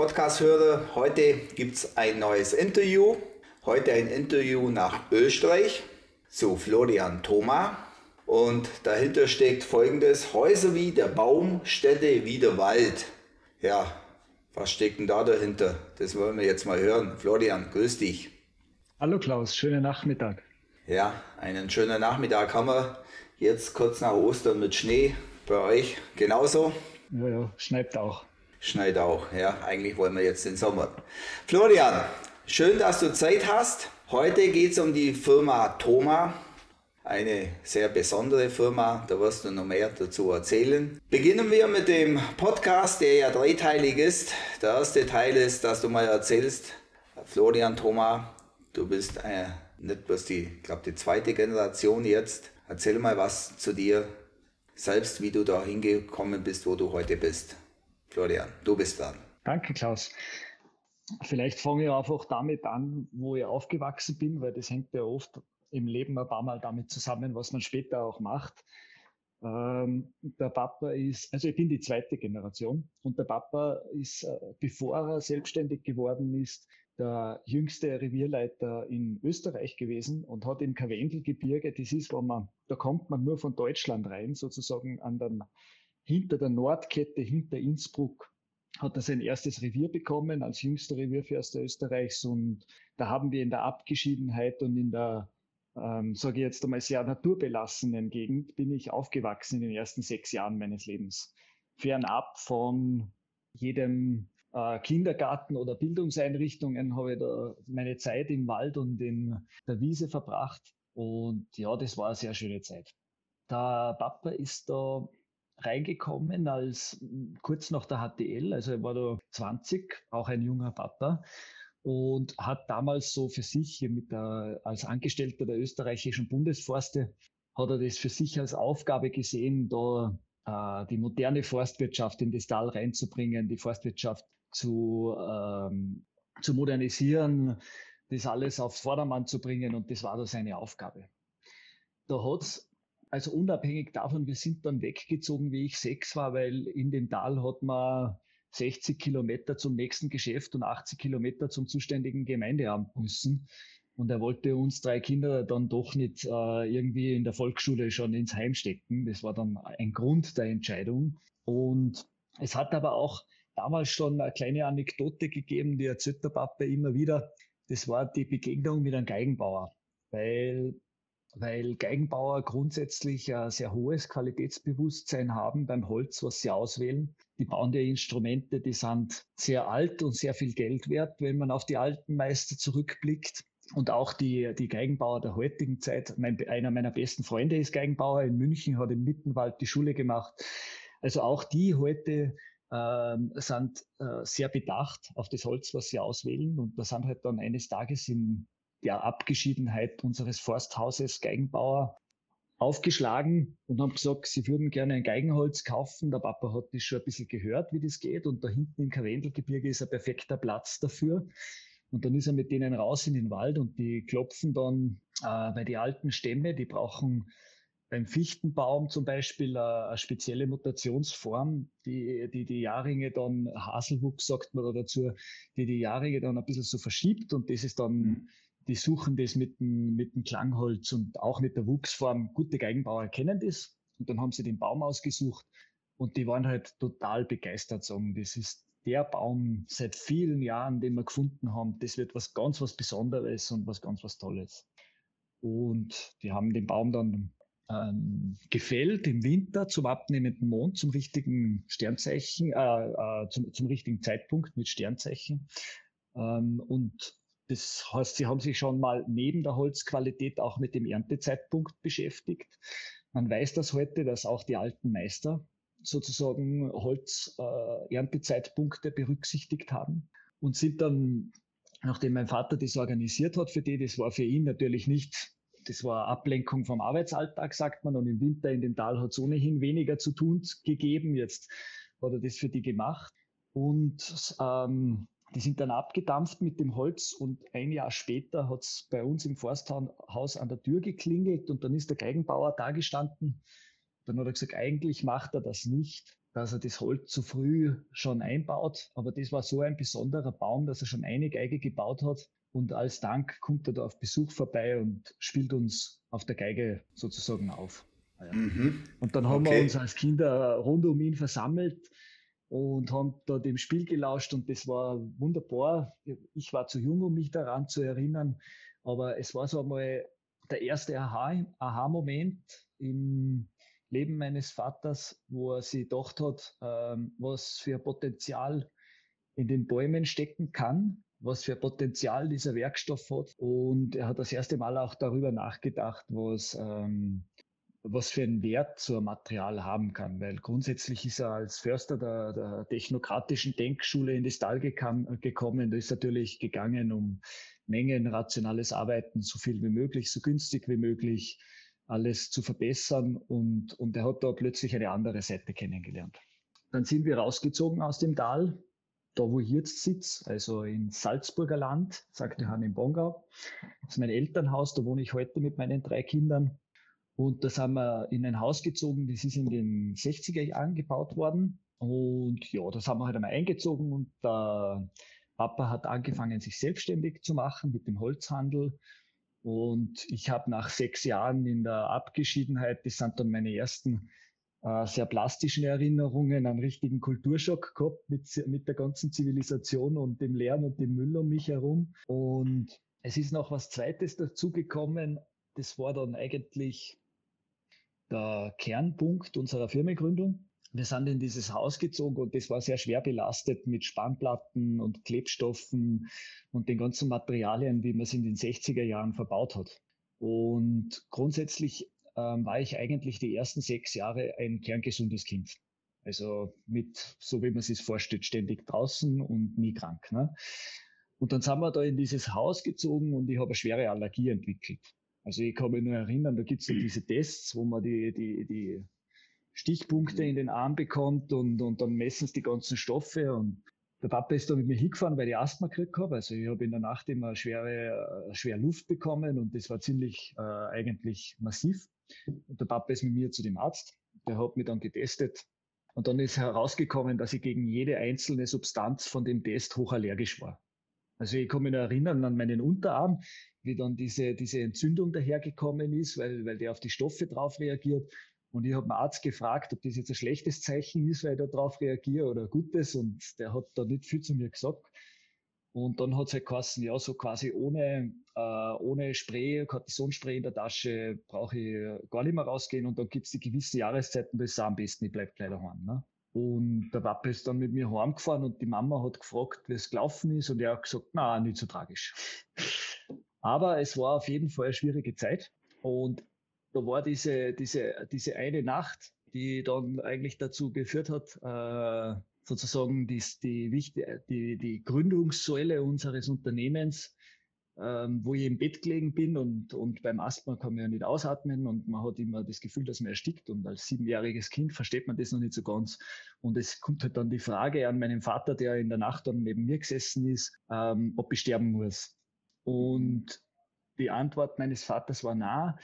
Podcast-Hörer. Heute gibt es ein neues Interview. Heute ein Interview nach Österreich zu Florian Thoma. Und dahinter steckt folgendes: Häuser wie der Baum, Städte wie der Wald. Ja, was steckt denn da dahinter? Das wollen wir jetzt mal hören. Florian, grüß dich. Hallo Klaus, schönen Nachmittag. Ja, einen schönen Nachmittag haben wir jetzt kurz nach Ostern mit Schnee bei euch genauso. Ja, ja, schneit auch. Schneit auch, ja. Eigentlich wollen wir jetzt den Sommer. Florian, schön, dass du Zeit hast. Heute geht es um die Firma Thoma. Eine sehr besondere Firma, da wirst du noch mehr dazu erzählen. Beginnen wir mit dem Podcast, der ja dreiteilig ist. Der erste Teil ist, dass du mal erzählst, Florian Thoma, du bist äh, nicht bloß die, ich glaube, die zweite Generation jetzt. Erzähl mal was zu dir selbst, wie du da hingekommen bist, wo du heute bist. Florian, du bist dran. Danke, Klaus. Vielleicht fange ich einfach damit an, wo ich aufgewachsen bin, weil das hängt ja oft im Leben ein paar Mal damit zusammen, was man später auch macht. Ähm, der Papa ist, also ich bin die zweite Generation und der Papa ist, äh, bevor er selbstständig geworden ist, der jüngste Revierleiter in Österreich gewesen und hat im Karwendelgebirge, das ist, wo man, da kommt man nur von Deutschland rein, sozusagen an der hinter der Nordkette, hinter Innsbruck, hat er sein erstes Revier bekommen als jüngster Revierförster Österreichs. Und da haben wir in der Abgeschiedenheit und in der, ähm, sage ich jetzt einmal, sehr naturbelassenen Gegend, bin ich aufgewachsen in den ersten sechs Jahren meines Lebens. Fernab von jedem äh, Kindergarten oder Bildungseinrichtungen habe ich da meine Zeit im Wald und in der Wiese verbracht. Und ja, das war eine sehr schöne Zeit. Der Papa ist da reingekommen als hm, kurz nach der HTL, also er war da 20, auch ein junger Papa und hat damals so für sich mit der, als Angestellter der österreichischen Bundesforste hat er das für sich als Aufgabe gesehen, da äh, die moderne Forstwirtschaft in das Tal reinzubringen, die Forstwirtschaft zu, ähm, zu modernisieren, das alles aufs Vordermann zu bringen und das war da seine Aufgabe. Da hat's also unabhängig davon, wir sind dann weggezogen, wie ich sechs war, weil in dem Tal hat man 60 Kilometer zum nächsten Geschäft und 80 Kilometer zum zuständigen Gemeindeamt müssen. Und er wollte uns drei Kinder dann doch nicht äh, irgendwie in der Volksschule schon ins Heim stecken. Das war dann ein Grund der Entscheidung. Und es hat aber auch damals schon eine kleine Anekdote gegeben, die erzählt der Papa immer wieder. Das war die Begegnung mit einem Geigenbauer. Weil weil Geigenbauer grundsätzlich ein sehr hohes Qualitätsbewusstsein haben beim Holz, was sie auswählen. Die bauen die Instrumente, die sind sehr alt und sehr viel Geld wert, wenn man auf die alten Meister zurückblickt. Und auch die, die Geigenbauer der heutigen Zeit, mein, einer meiner besten Freunde ist Geigenbauer in München, hat im Mittenwald die Schule gemacht. Also auch die heute ähm, sind äh, sehr bedacht auf das Holz, was sie auswählen. Und da sind halt dann eines Tages in, der Abgeschiedenheit unseres Forsthauses Geigenbauer aufgeschlagen und haben gesagt, sie würden gerne ein Geigenholz kaufen. Der Papa hat das schon ein bisschen gehört, wie das geht. Und da hinten im Karwendelgebirge ist ein perfekter Platz dafür. Und dann ist er mit denen raus in den Wald und die klopfen dann, äh, bei die alten Stämme, die brauchen beim Fichtenbaum zum Beispiel eine, äh, eine spezielle Mutationsform, die, die die Jahrringe dann, Haselwuchs sagt man da dazu, die die Jahrringe dann ein bisschen so verschiebt und das ist dann mhm die suchen das mit dem, mit dem Klangholz und auch mit der Wuchsform. Gute Geigenbauer kennen das. Und dann haben sie den Baum ausgesucht und die waren halt total begeistert, sagen, das ist der Baum seit vielen Jahren, den wir gefunden haben. Das wird was ganz was Besonderes und was ganz was Tolles. Und die haben den Baum dann ähm, gefällt im Winter zum abnehmenden Mond, zum richtigen Sternzeichen, äh, äh, zum, zum richtigen Zeitpunkt mit Sternzeichen. Ähm, und das heißt, Sie haben sich schon mal neben der Holzqualität auch mit dem Erntezeitpunkt beschäftigt. Man weiß das heute, dass auch die alten Meister sozusagen Holz-Erntezeitpunkte äh, berücksichtigt haben und sind dann, nachdem mein Vater das organisiert hat für die, das war für ihn natürlich nicht, das war Ablenkung vom Arbeitsalltag, sagt man, und im Winter in dem Tal hat es ohnehin weniger zu tun gegeben. Jetzt hat er das für die gemacht. Und ähm, die sind dann abgedampft mit dem Holz und ein Jahr später hat es bei uns im Forsthaus an der Tür geklingelt und dann ist der Geigenbauer da gestanden Dann hat er gesagt, eigentlich macht er das nicht, dass er das Holz zu früh schon einbaut. Aber das war so ein besonderer Baum, dass er schon eine Geige gebaut hat. Und als Dank kommt er da auf Besuch vorbei und spielt uns auf der Geige sozusagen auf. Ja. Mhm. Und dann haben okay. wir uns als Kinder rund um ihn versammelt und haben da dem Spiel gelauscht und das war wunderbar. Ich war zu jung, um mich daran zu erinnern, aber es war so einmal der erste Aha-Moment im Leben meines Vaters, wo er sich gedacht hat, ähm, was für Potenzial in den Bäumen stecken kann, was für Potenzial dieser Werkstoff hat. Und er hat das erste Mal auch darüber nachgedacht, was, ähm, was für einen Wert so ein Material haben kann. Weil grundsätzlich ist er als Förster der, der technokratischen Denkschule in das Tal gekommen. Da ist natürlich gegangen um Mengen, rationales Arbeiten, so viel wie möglich, so günstig wie möglich, alles zu verbessern. Und, und er hat da plötzlich eine andere Seite kennengelernt. Dann sind wir rausgezogen aus dem Tal, da wo ich jetzt sitze, also in Salzburger Land, sagte Han in Bongau. Das ist mein Elternhaus, da wohne ich heute mit meinen drei Kindern. Und da sind wir in ein Haus gezogen, das ist in den 60er Jahren gebaut worden. Und ja, da sind wir halt einmal eingezogen und der Papa hat angefangen, sich selbstständig zu machen mit dem Holzhandel. Und ich habe nach sechs Jahren in der Abgeschiedenheit, das sind dann meine ersten äh, sehr plastischen Erinnerungen, einen richtigen Kulturschock gehabt mit, mit der ganzen Zivilisation und dem Lärm und dem Müll um mich herum. Und es ist noch was Zweites dazugekommen. Das war dann eigentlich der Kernpunkt unserer Firmengründung. Wir sind in dieses Haus gezogen und das war sehr schwer belastet mit Spannplatten und Klebstoffen und den ganzen Materialien, wie man es in den 60er Jahren verbaut hat. Und grundsätzlich ähm, war ich eigentlich die ersten sechs Jahre ein kerngesundes Kind. Also mit, so wie man sich vorstellt, ständig draußen und nie krank. Ne? Und dann sind wir da in dieses Haus gezogen und ich habe eine schwere Allergie entwickelt. Also ich kann mich nur erinnern, da gibt es ja diese Tests, wo man die, die, die Stichpunkte in den Arm bekommt und, und dann messen sie die ganzen Stoffe und der Papa ist da mit mir hingefahren, weil ich Asthma gekriegt habe. Also ich habe in der Nacht immer schwere, äh, schwer Luft bekommen und das war ziemlich äh, eigentlich massiv. Und der Papa ist mit mir zu dem Arzt, der hat mich dann getestet und dann ist herausgekommen, dass ich gegen jede einzelne Substanz von dem Test hochallergisch war. Also ich kann mich noch erinnern an meinen Unterarm, wie dann diese, diese Entzündung dahergekommen ist, weil, weil der auf die Stoffe drauf reagiert. Und ich habe den Arzt gefragt, ob das jetzt ein schlechtes Zeichen ist, weil ich da drauf reagiere oder ein gutes. Und der hat da nicht viel zu mir gesagt. Und dann hat es halt geheißen, ja, so quasi ohne, äh, ohne Spray, Cortisonspray in der Tasche brauche ich gar nicht mehr rausgehen. Und dann gibt es die gewissen Jahreszeiten, da ist am besten, ich bleib gleich daheim. Ne? Und der Papa ist dann mit mir heimgefahren und die Mama hat gefragt, wie es gelaufen ist und er hat gesagt, na, nicht so tragisch. Aber es war auf jeden Fall eine schwierige Zeit und da war diese, diese, diese eine Nacht, die dann eigentlich dazu geführt hat, äh, sozusagen die, die, die, die Gründungssäule unseres Unternehmens ähm, wo ich im Bett gelegen bin und, und beim Asthma kann man ja nicht ausatmen und man hat immer das Gefühl, dass man erstickt und als siebenjähriges Kind versteht man das noch nicht so ganz. Und es kommt halt dann die Frage an meinen Vater, der in der Nacht dann neben mir gesessen ist, ähm, ob ich sterben muss. Und die Antwort meines Vaters war nah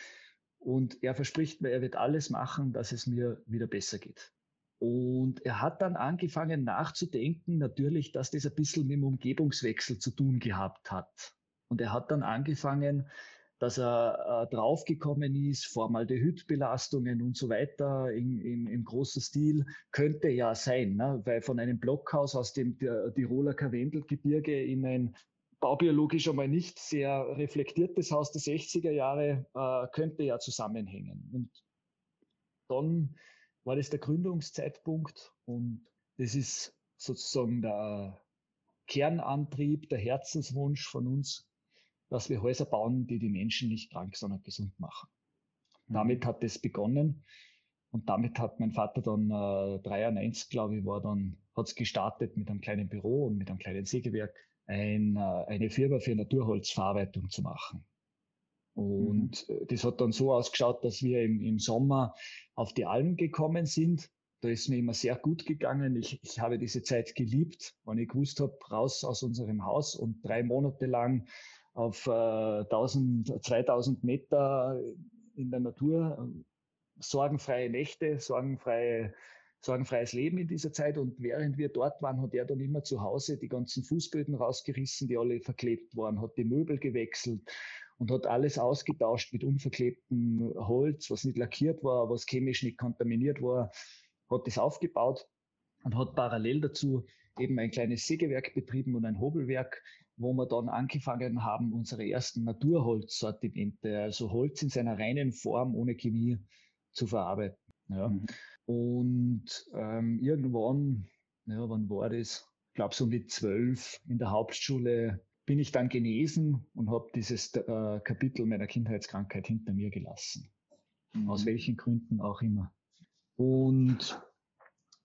und er verspricht mir, er wird alles machen, dass es mir wieder besser geht. Und er hat dann angefangen nachzudenken, natürlich, dass das ein bisschen mit dem Umgebungswechsel zu tun gehabt hat. Und er hat dann angefangen, dass er äh, draufgekommen ist, Formaldehydbelastungen und so weiter in, in, im großen Stil, könnte ja sein, ne? weil von einem Blockhaus aus dem Tiroler Karwendelgebirge in ein baubiologisch einmal nicht sehr reflektiertes Haus der 60er Jahre äh, könnte ja zusammenhängen. Und dann war das der Gründungszeitpunkt und das ist sozusagen der Kernantrieb, der Herzenswunsch von uns dass wir Häuser bauen, die die Menschen nicht krank, sondern gesund machen. Mhm. Damit hat es begonnen. Und damit hat mein Vater dann äh, 93, glaube ich, war dann, hat es gestartet mit einem kleinen Büro und mit einem kleinen Sägewerk, ein, äh, eine Firma für Naturholzverarbeitung zu machen. Und mhm. das hat dann so ausgeschaut, dass wir im, im Sommer auf die Almen gekommen sind. Da ist mir immer sehr gut gegangen. Ich, ich habe diese Zeit geliebt, wenn ich gewusst habe, raus aus unserem Haus und drei Monate lang auf äh, 1000, 2000 Meter in der Natur sorgenfreie Nächte, sorgenfreie, sorgenfreies Leben in dieser Zeit. Und während wir dort waren, hat er dann immer zu Hause die ganzen Fußböden rausgerissen, die alle verklebt waren, hat die Möbel gewechselt und hat alles ausgetauscht mit unverklebtem Holz, was nicht lackiert war, was chemisch nicht kontaminiert war, hat das aufgebaut und hat parallel dazu eben ein kleines Sägewerk betrieben und ein Hobelwerk, wo wir dann angefangen haben, unsere ersten Naturholzsortimente, also Holz in seiner reinen Form ohne Chemie zu verarbeiten. Ja. Mhm. Und ähm, irgendwann, ja, wann war das? Ich glaube so mit zwölf in der Hauptschule bin ich dann genesen und habe dieses äh, Kapitel meiner Kindheitskrankheit hinter mir gelassen. Mhm. Aus welchen Gründen auch immer. Und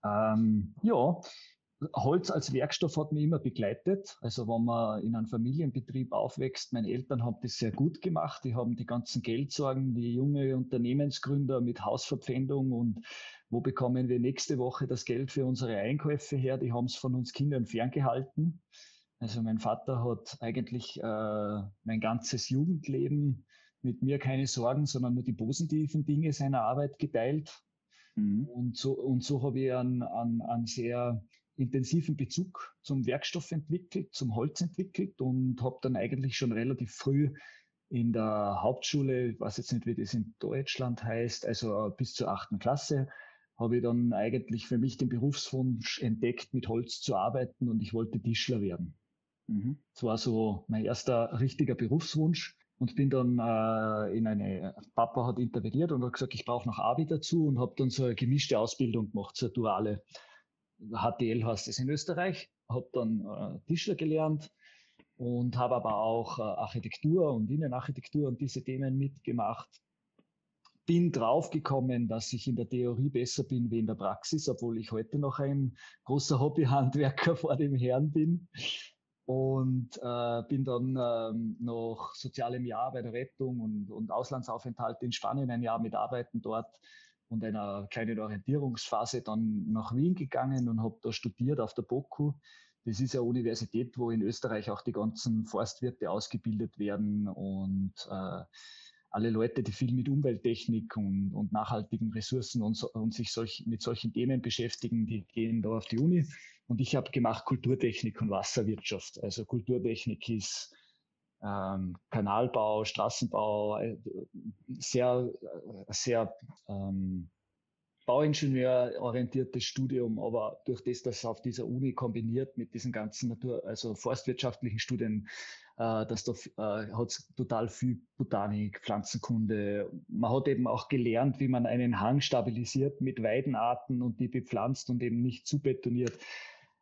ähm, ja, Holz als Werkstoff hat mich immer begleitet. Also wenn man in einem Familienbetrieb aufwächst, meine Eltern haben das sehr gut gemacht. Die haben die ganzen Geldsorgen, die junge Unternehmensgründer mit Hausverpfändung und wo bekommen wir nächste Woche das Geld für unsere Einkäufe her, die haben es von uns Kindern ferngehalten. Also mein Vater hat eigentlich äh, mein ganzes Jugendleben mit mir keine Sorgen, sondern nur die positiven Dinge seiner Arbeit geteilt. Mhm. Und so, und so habe ich einen, einen, einen sehr intensiven Bezug zum Werkstoff entwickelt, zum Holz entwickelt und habe dann eigentlich schon relativ früh in der Hauptschule, ich weiß jetzt nicht, wie das in Deutschland heißt, also bis zur achten Klasse, habe ich dann eigentlich für mich den Berufswunsch entdeckt, mit Holz zu arbeiten und ich wollte Tischler werden. Mhm. Das war so mein erster richtiger Berufswunsch und bin dann äh, in eine, Papa hat interveniert und hat gesagt, ich brauche noch Abi dazu und habe dann so eine gemischte Ausbildung gemacht, so eine duale. HTL heißt es in Österreich, habe dann äh, Tischler gelernt und habe aber auch äh, Architektur und Innenarchitektur und diese Themen mitgemacht. Bin draufgekommen, dass ich in der Theorie besser bin wie in der Praxis, obwohl ich heute noch ein großer Hobbyhandwerker vor dem Herrn bin. Und äh, bin dann ähm, noch sozialem Jahr bei der Rettung und, und Auslandsaufenthalt in Spanien ein Jahr mitarbeiten dort und einer kleinen Orientierungsphase dann nach Wien gegangen und habe da studiert auf der BOKU. Das ist eine Universität, wo in Österreich auch die ganzen Forstwirte ausgebildet werden und äh, alle Leute, die viel mit Umwelttechnik und, und nachhaltigen Ressourcen und, und sich solch, mit solchen Themen beschäftigen, die gehen da auf die Uni. Und ich habe gemacht Kulturtechnik und Wasserwirtschaft. Also Kulturtechnik ist ähm, Kanalbau, Straßenbau, äh, sehr, sehr ähm, bauingenieurorientiertes Studium, aber durch das, dass auf dieser Uni kombiniert mit diesen ganzen Natur, also forstwirtschaftlichen Studien, äh, dass da äh, hat total viel Botanik, Pflanzenkunde. Man hat eben auch gelernt, wie man einen Hang stabilisiert mit Weidenarten und die bepflanzt und eben nicht zu betoniert.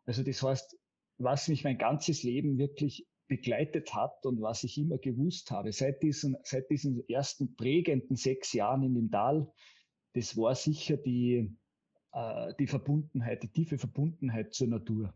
Also das heißt, was mich mein ganzes Leben wirklich begleitet hat und was ich immer gewusst habe, seit diesen, seit diesen ersten prägenden sechs Jahren in dem Tal, das war sicher die, äh, die Verbundenheit, die tiefe Verbundenheit zur Natur.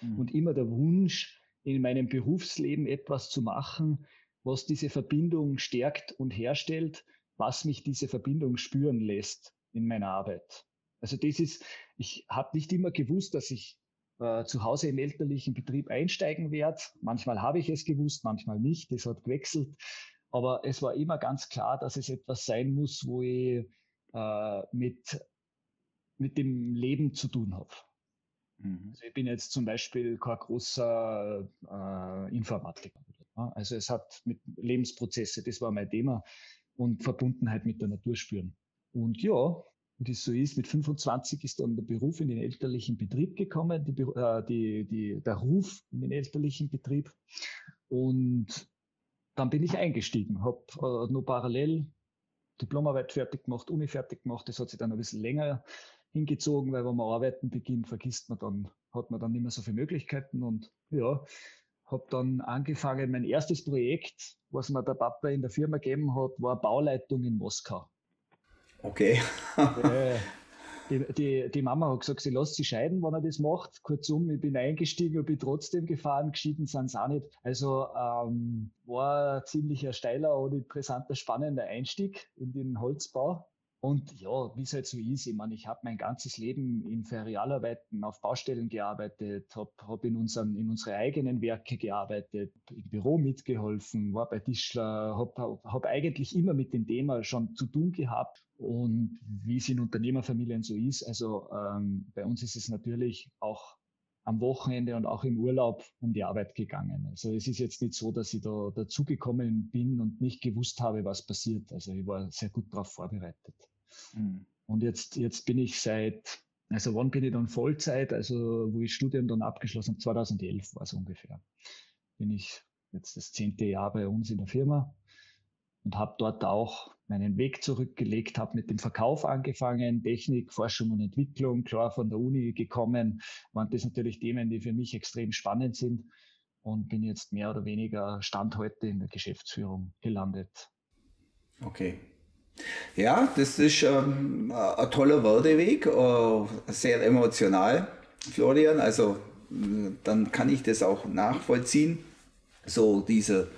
Mhm. Und immer der Wunsch, in meinem Berufsleben etwas zu machen, was diese Verbindung stärkt und herstellt, was mich diese Verbindung spüren lässt in meiner Arbeit. Also das ist, ich habe nicht immer gewusst, dass ich äh, zu Hause im elterlichen Betrieb einsteigen werde. Manchmal habe ich es gewusst, manchmal nicht. Das hat gewechselt. Aber es war immer ganz klar, dass es etwas sein muss, wo ich äh, mit, mit dem Leben zu tun habe. Mhm. Also ich bin jetzt zum Beispiel kein großer äh, Informatiker. Also es hat mit Lebensprozesse, das war mein Thema und Verbundenheit mit der Natur spüren. Und ja, wie das so ist, mit 25 ist dann der Beruf in den elterlichen Betrieb gekommen, die, äh, die, die, der Ruf in den elterlichen Betrieb. Und dann bin ich eingestiegen, habe äh, nur parallel Diplomarbeit fertig gemacht, Uni fertig gemacht. Das hat sich dann ein bisschen länger hingezogen, weil wenn man arbeiten beginnt, vergisst man dann, hat man dann nicht mehr so viele Möglichkeiten und ja, habe dann angefangen, mein erstes Projekt, was mir der Papa in der Firma gegeben hat, war Bauleitung in Moskau. Okay. die, die, die, Mama hat gesagt, sie lässt sich scheiden, wenn er das macht. Kurzum, ich bin eingestiegen und bin trotzdem gefahren. Geschieden sind sie auch nicht. Also ähm, war ein ziemlich steiler und interessanter, spannender Einstieg in den Holzbau. Und ja, wie es halt so ist, ich meine, ich habe mein ganzes Leben in Ferialarbeiten auf Baustellen gearbeitet, habe hab in, unseren, in unsere eigenen Werke gearbeitet, im Büro mitgeholfen, war bei Tischler, habe hab eigentlich immer mit dem Thema schon zu tun gehabt. Und wie es in Unternehmerfamilien so ist, also ähm, bei uns ist es natürlich auch am Wochenende und auch im Urlaub um die Arbeit gegangen. Also es ist jetzt nicht so, dass ich da dazugekommen bin und nicht gewusst habe, was passiert. Also ich war sehr gut darauf vorbereitet. Mhm. Und jetzt, jetzt bin ich seit, also wann bin ich dann Vollzeit, also wo ich Studium dann abgeschlossen habe, 2011 war es ungefähr, bin ich jetzt das zehnte Jahr bei uns in der Firma und habe dort auch meinen Weg zurückgelegt, habe mit dem Verkauf angefangen, Technik, Forschung und Entwicklung, klar von der Uni gekommen, waren das natürlich Themen, die für mich extrem spannend sind und bin jetzt mehr oder weniger Stand heute in der Geschäftsführung gelandet. Okay. Ja, das ist ähm, ein toller Werdeweg, äh, sehr emotional, Florian. Also dann kann ich das auch nachvollziehen. So diese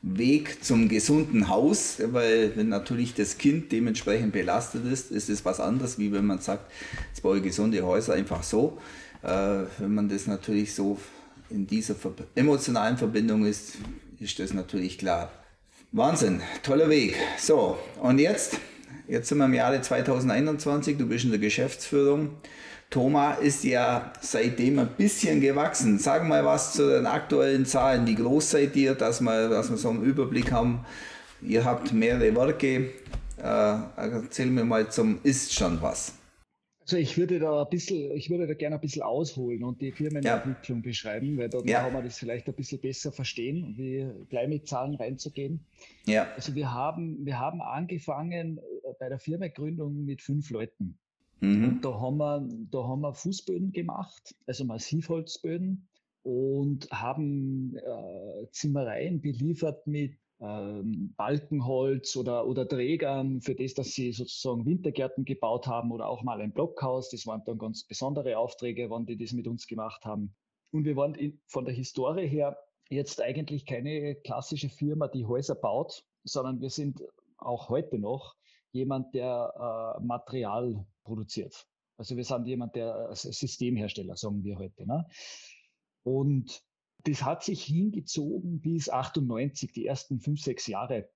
Weg zum gesunden Haus, weil wenn natürlich das Kind dementsprechend belastet ist, ist es was anderes, wie wenn man sagt, jetzt baue ich gesunde Häuser einfach so. Äh, wenn man das natürlich so in dieser emotionalen Verbindung ist, ist das natürlich klar. Wahnsinn, toller Weg. So, und jetzt, jetzt sind wir im Jahre 2021, du bist in der Geschäftsführung. Thomas ist ja seitdem ein bisschen gewachsen. Sag mal was zu den aktuellen Zahlen. Wie groß seid ihr, dass wir, dass wir so einen Überblick haben? Ihr habt mehrere Werke. Äh, erzähl mir mal zum Ist schon was. Also ich würde da ein bisschen, ich würde da gerne ein bisschen ausholen und die Firmenentwicklung ja. beschreiben, weil dann ja. kann man das vielleicht ein bisschen besser verstehen, wie gleich mit Zahlen reinzugehen. Ja. Also wir haben, wir haben angefangen äh, bei der Firmengründung mit fünf Leuten. Mhm. da haben wir, da haben wir Fußböden gemacht, also Massivholzböden und haben äh, Zimmereien beliefert mit ähm, Balkenholz oder, oder Trägern für das, dass sie sozusagen Wintergärten gebaut haben oder auch mal ein Blockhaus. Das waren dann ganz besondere Aufträge, wann die das mit uns gemacht haben. Und wir waren in, von der Historie her jetzt eigentlich keine klassische Firma, die Häuser baut, sondern wir sind auch heute noch jemand, der äh, Material produziert. Also wir sind jemand, der Systemhersteller, sagen wir heute. Ne? Und das hat sich hingezogen bis 98, die ersten fünf, sechs Jahre.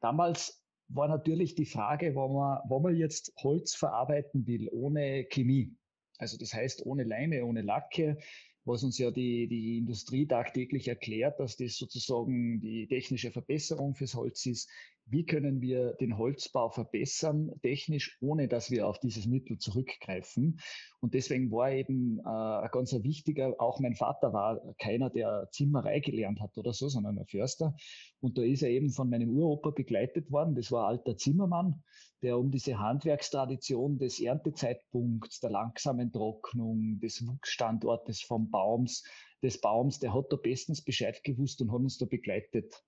Damals war natürlich die Frage, wo man, wo man jetzt Holz verarbeiten will, ohne Chemie. Also das heißt ohne Leime, ohne Lacke, was uns ja die, die Industrie tagtäglich erklärt, dass das sozusagen die technische Verbesserung fürs Holz ist wie können wir den Holzbau verbessern, technisch, ohne dass wir auf dieses Mittel zurückgreifen. Und deswegen war eben äh, ein ganz wichtiger, auch mein Vater war keiner, der Zimmerei gelernt hat oder so, sondern ein Förster. Und da ist er eben von meinem Uropa begleitet worden. Das war ein alter Zimmermann, der um diese Handwerkstradition des Erntezeitpunkts, der langsamen Trocknung, des Wuchsstandortes vom Baums, des Baums, der hat da bestens Bescheid gewusst und hat uns da begleitet.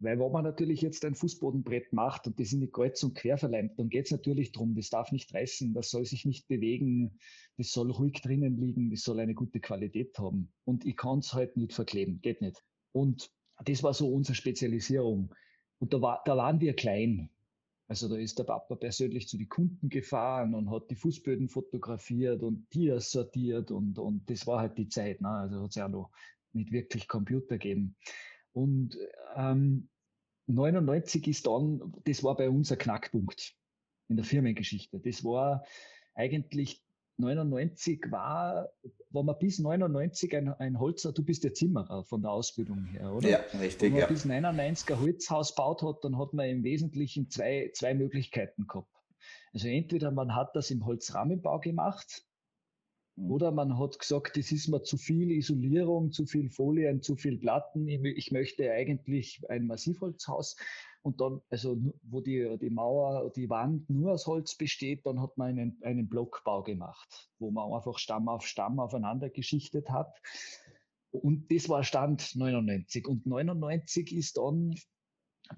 Weil wenn man natürlich jetzt ein Fußbodenbrett macht und das in die Kreuz und quer verleimt, dann geht es natürlich darum, das darf nicht reißen, das soll sich nicht bewegen, das soll ruhig drinnen liegen, das soll eine gute Qualität haben. Und ich kann es halt nicht verkleben, geht nicht. Und das war so unsere Spezialisierung. Und da, war, da waren wir klein. Also da ist der Papa persönlich zu den Kunden gefahren und hat die Fußböden fotografiert und Tiers sortiert und, und das war halt die Zeit. Ne? Also hat es ja noch nicht wirklich Computer gegeben. Und ähm, 99 ist dann, das war bei uns ein Knackpunkt in der Firmengeschichte. Das war eigentlich 99 war, war man bis 99 ein, ein Holzer, du bist der Zimmerer von der Ausbildung her, oder? Ja, richtig. Wenn man ja. bis 99 ein Holzhaus baut hat, dann hat man im Wesentlichen zwei, zwei Möglichkeiten gehabt. Also entweder man hat das im Holzrahmenbau gemacht. Oder man hat gesagt, das ist mir zu viel Isolierung, zu viel Folien, zu viel Platten. Ich, möchte eigentlich ein Massivholzhaus. Und dann, also wo die, die Mauer, die Wand nur aus Holz besteht, dann hat man einen, einen Blockbau gemacht, wo man einfach Stamm auf Stamm aufeinander geschichtet hat. Und das war Stand 99. Und 99 ist dann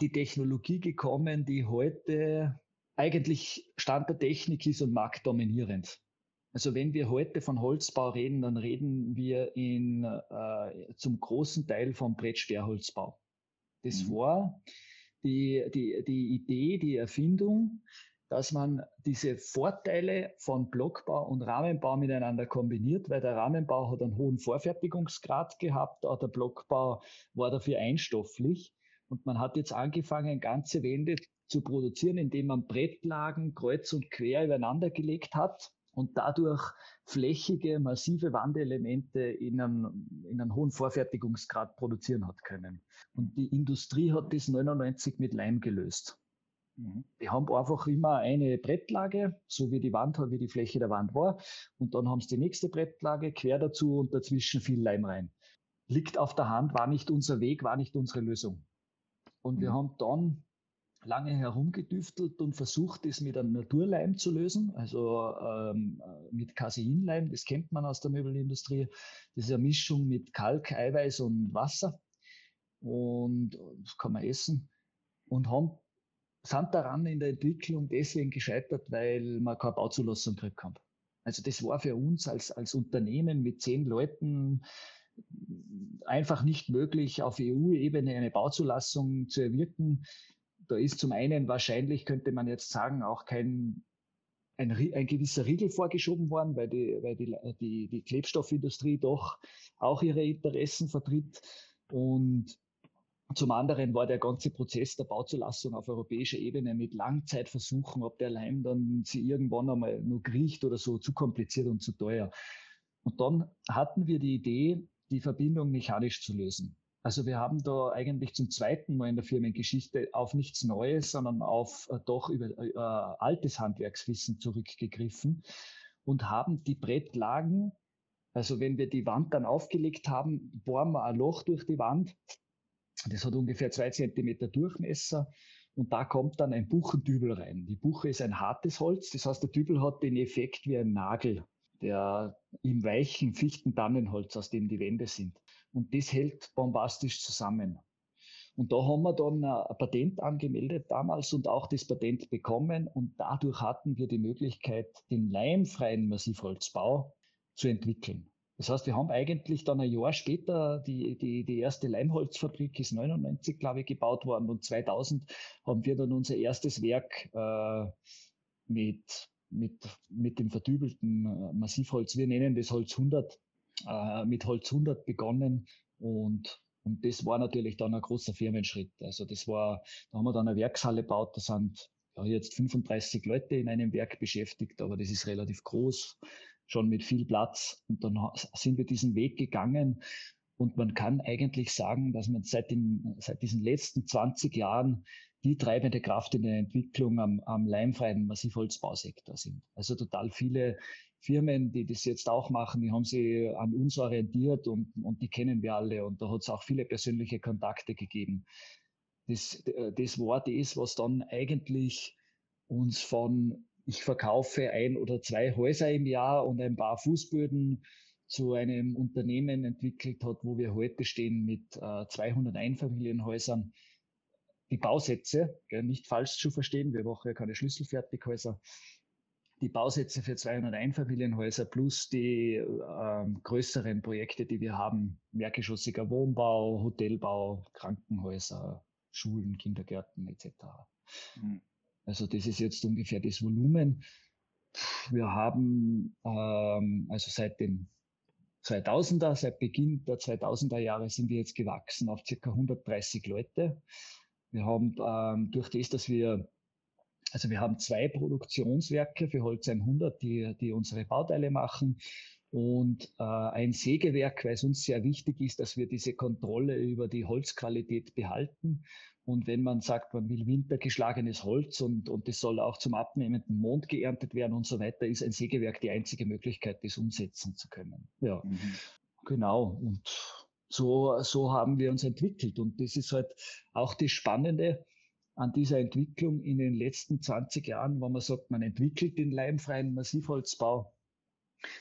die Technologie gekommen, die heute eigentlich Stand der Technik ist und marktdominierend. Also wenn wir heute von Holzbau reden, dann reden wir in, äh, zum großen Teil vom Brettsperrholzbau. Das mhm. war die, die, die Idee, die Erfindung, dass man diese Vorteile von Blockbau und Rahmenbau miteinander kombiniert, weil der Rahmenbau hat einen hohen Vorfertigungsgrad gehabt, auch der Blockbau war dafür einstofflich. Und man hat jetzt angefangen, ganze Wände zu produzieren, indem man Brettlagen kreuz und quer übereinander gelegt hat und dadurch flächige, massive Wandelemente in einem, in einem hohen Vorfertigungsgrad produzieren hat können. Und die Industrie hat das 99 mit Leim gelöst. Mhm. Die haben einfach immer eine Brettlage, so wie die Wand, wie die Fläche der Wand war. Und dann haben sie die nächste Brettlage quer dazu und dazwischen viel Leim rein. Liegt auf der Hand, war nicht unser Weg, war nicht unsere Lösung. Und wir mhm. haben dann lange herumgedüftelt und versucht, es mit einem Naturleim zu lösen, also ähm, mit Caseinleim, das kennt man aus der Möbelindustrie. Das ist eine Mischung mit Kalk, Eiweiß und Wasser und das kann man essen und haben sind daran in der Entwicklung deswegen gescheitert, weil man keine Bauzulassung gekriegt haben. Also das war für uns als, als Unternehmen mit zehn Leuten einfach nicht möglich, auf EU-Ebene eine Bauzulassung zu erwirken. Da ist zum einen wahrscheinlich, könnte man jetzt sagen, auch kein ein, ein gewisser Riegel vorgeschoben worden, weil, die, weil die, die, die Klebstoffindustrie doch auch ihre Interessen vertritt. Und zum anderen war der ganze Prozess der Bauzulassung auf europäischer Ebene mit Langzeitversuchen, ob der Leim dann sie irgendwann einmal nur kriecht oder so, zu kompliziert und zu teuer. Und dann hatten wir die Idee, die Verbindung mechanisch zu lösen. Also wir haben da eigentlich zum zweiten Mal in der Firmengeschichte auf nichts Neues, sondern auf äh, doch über äh, altes Handwerkswissen zurückgegriffen und haben die Brettlagen, also wenn wir die Wand dann aufgelegt haben, bohren wir ein Loch durch die Wand das hat ungefähr zwei Zentimeter Durchmesser und da kommt dann ein Buchendübel rein. Die Buche ist ein hartes Holz, das heißt, der Dübel hat den Effekt wie ein Nagel, der im weichen Fichten-Tannenholz, aus dem die Wände sind. Und das hält bombastisch zusammen. Und da haben wir dann ein Patent angemeldet damals und auch das Patent bekommen. Und dadurch hatten wir die Möglichkeit, den leimfreien Massivholzbau zu entwickeln. Das heißt, wir haben eigentlich dann ein Jahr später, die, die, die erste Leimholzfabrik ist 99, glaube ich, gebaut worden und 2000 haben wir dann unser erstes Werk äh, mit, mit, mit dem verdübelten äh, Massivholz, wir nennen das Holz 100, äh, mit Holz 100 begonnen und und das war natürlich dann ein großer Firmenschritt. Also das war, da haben wir dann eine Werkshalle gebaut, da sind ja, jetzt 35 Leute in einem Werk beschäftigt, aber das ist relativ groß schon mit viel Platz. Und dann sind wir diesen Weg gegangen. Und man kann eigentlich sagen, dass man seit, den, seit diesen letzten 20 Jahren die treibende Kraft in der Entwicklung am, am leimfreien Massivholzbausektor sind. Also total viele Firmen, die das jetzt auch machen, die haben sich an uns orientiert und, und die kennen wir alle. Und da hat es auch viele persönliche Kontakte gegeben. Das, das war das, was dann eigentlich uns von ich verkaufe ein oder zwei Häuser im Jahr und ein paar Fußböden zu einem Unternehmen entwickelt hat, wo wir heute stehen mit äh, 200 Einfamilienhäusern. Die Bausätze, gell, nicht falsch zu verstehen, wir machen ja keine Schlüsselfertighäuser. Die Bausätze für 200 Einfamilienhäuser plus die äh, größeren Projekte, die wir haben, mehrgeschossiger Wohnbau, Hotelbau, Krankenhäuser, Schulen, Kindergärten etc. Mhm. Also das ist jetzt ungefähr das Volumen. Wir haben ähm, also seit den 2000er, seit Beginn der 2000er Jahre sind wir jetzt gewachsen auf circa 130 Leute. Wir haben ähm, durch das, dass wir also wir haben zwei Produktionswerke für Holz 100, die, die unsere Bauteile machen und äh, ein Sägewerk, weil es uns sehr wichtig ist, dass wir diese Kontrolle über die Holzqualität behalten. Und wenn man sagt, man will wintergeschlagenes Holz und, und das soll auch zum abnehmenden Mond geerntet werden und so weiter, ist ein Sägewerk die einzige Möglichkeit, das umsetzen zu können. Ja, mhm. genau. Und so, so haben wir uns entwickelt. Und das ist halt auch das Spannende an dieser Entwicklung in den letzten 20 Jahren, wo man sagt, man entwickelt den leimfreien Massivholzbau